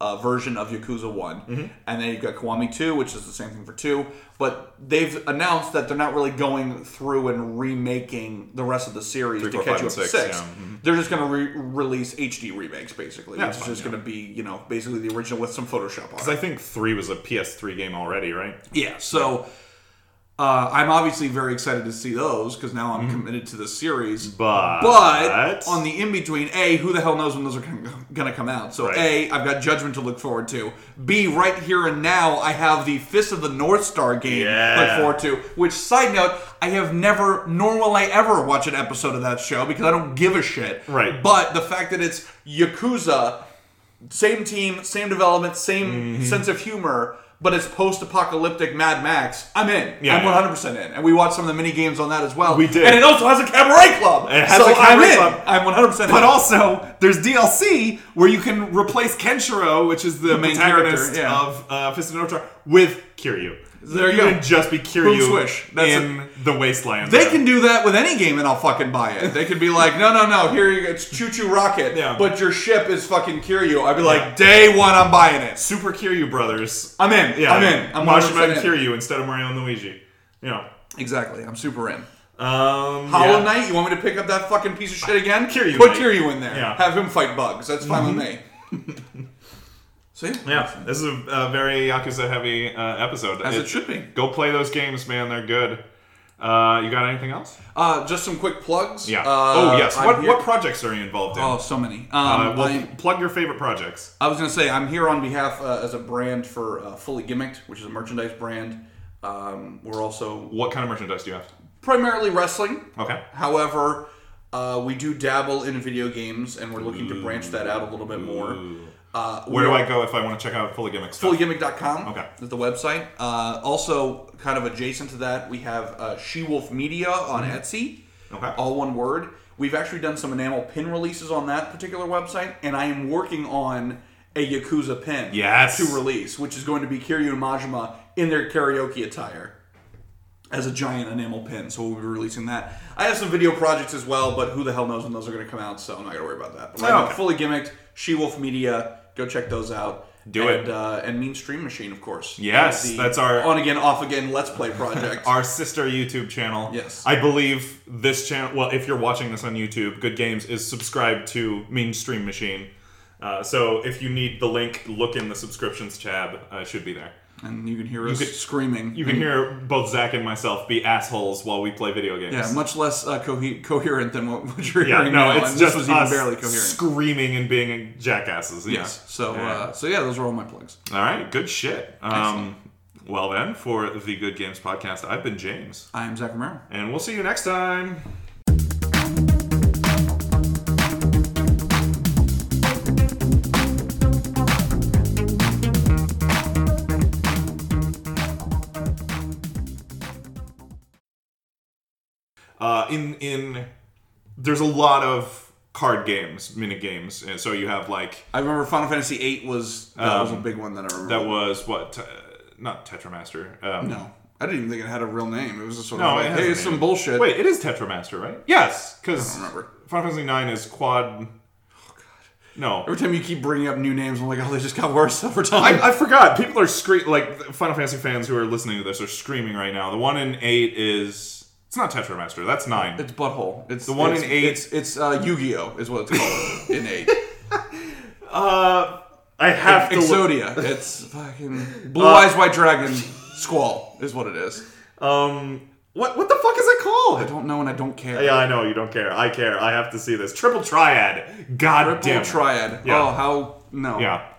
uh, version of Yakuza One. Mm-hmm. And then you've got Kiwami Two, which is the same thing for two. But they've announced that they're not really going through and remaking the rest of the series Three, to four, catch you up and to six, six. yeah. Mhm. They're just going to re- release HD remakes, basically. Yeah, which is just yeah. going to be, you know, basically the original with some Photoshop on it. Because I think 3 was a PS3 game already, right? Yeah. So Uh, I'm obviously very excited to see those because now I'm committed to the series. Mm-hmm. But- but on the in between, a who the hell knows when those are going to come out? So Right. a I've got Judgment to look forward to. B right here and now I have the Fist of the North Star game to Yeah. look forward to. Which side note, I have never, nor will I ever watch an episode of that show because I don't give a shit. Right. But the fact that it's Yakuza, same team, same development, same Mm-hmm. sense of humor, but it's post-apocalyptic Mad Max. I'm in. Yeah, I'm yeah. 100 percent in, and we watched some of the mini games on that as well. We did. and it also has a cabaret club. It has so a cabaret I'm club. I'm 100 percent. In. But also, there's DLC where you can replace Kenshiro, which is the, main protagonist character, yeah. of uh, Fist of the North Star, with Kiryu. There you you go. can just be Boom Kiryu swish. That's in the wasteland. They can do that with any game, and I'll fucking buy it. They could be like, no, no, no, here you go. It's ChuChu Rocket, Yeah. but your ship is fucking Kiryu. I'd be like, day one, I'm buying it. Super Kiryu brothers. I'm in. Yeah, I'm in. I'm 100% and. Kiryu instead of Mario and Luigi. Yeah. Exactly. I'm super in. Um, Hollow yeah. Knight, you want me to pick up that fucking piece of shit again? Kiryu Put Knight. Kiryu in there. Yeah. Mm-hmm. Have him fight bugs. That's fine with me. See? Yeah, this is a, a very Yakuza heavy uh, episode. As it should be. Go play those games, man. They're good. Uh, you got anything else? Uh, just some quick plugs. Yeah. Uh, oh yes. I'm What here- what projects are you involved in? Oh, so many. Um, uh, well, I, plug your favorite projects. I was going to say, I'm here on behalf uh, as a brand for uh, Fully Gimmicked, which is a merchandise brand. Um, we're also What kind of merchandise do you have? primarily wrestling. Okay. However, uh, we do dabble in video games, and we're looking to branch that out a little bit more. Uh, Where do I go if I want to check out Fully Gimmick stuff? fullygimmick.com Okay. is the website. Uh, also, kind of adjacent to that, we have uh, She Wolf Media on Etsy. Mm-hmm. Okay. All one word. We've actually done some enamel pin releases on that particular website, and I am working on a Yakuza pin Yes. to release, which is going to be Kiryu and Majima in their karaoke attire as a giant enamel pin. So we'll be releasing that. I have some video projects as well, but who the hell knows when those are going to come out, so I'm not going to worry about that. But right Oh, now, fully gimmicked, She Wolf Media. Go check those out. Do and, it. Uh, and Mean Stream Machine, of course. Yes, The that's our- on again, off again Let's Play project. Our sister YouTube channel. Yes. I believe this channel. Well, if you're watching this on YouTube, Good Games is subscribed to Mainstream Machine. Uh, so if you need the link, look in the subscriptions tab. Uh, should be there. And you can hear us screaming. You can hear both Zach and myself be assholes while we play video games. Yeah, much less uh, cohe- coherent than what, what you're Yeah, hearing no, now. it's and just this was even us barely coherent. screaming and being jackasses. Yeah. yes. So, Yeah. uh, so yeah, those are all my plugs. All right, good shit. Um, well then, for the Good Games podcast, I've been James, I am Zach Romero. and we'll see you next time. Uh, in in there's a lot of card games, mini games, and so you have like I remember Final Fantasy VIII was that was a big one that I remember. that was what not Tetramaster. Um, no, I didn't even think it had a real name. It was just sort No, of it like, has hey, it's some bullshit. Wait, it is Tetramaster, right? Yes, because I don't remember. Final Fantasy Nine is quad. Oh, God. No, Every time you keep bringing up new names, I'm like, oh, they just got worse over time. I, I forgot. People are screaming. Like Final Fantasy fans who are listening to this are screaming right now. The one in eight is it's not Tetramaster. That's nine. it's butthole. It's the one it's, in eight- It's it's uh, Yu-Gi-Oh is what it's called in eight. Uh, I have to. Look, Exodia. It's fucking Blue Eyes White Dragon Squall is what it is. um, what what the fuck is it called? I don't know and I don't care. Yeah, I know you don't care. I care. I have to see this triple triad. God Triple damn. it. Triad. Yeah. Oh, how no. Yeah.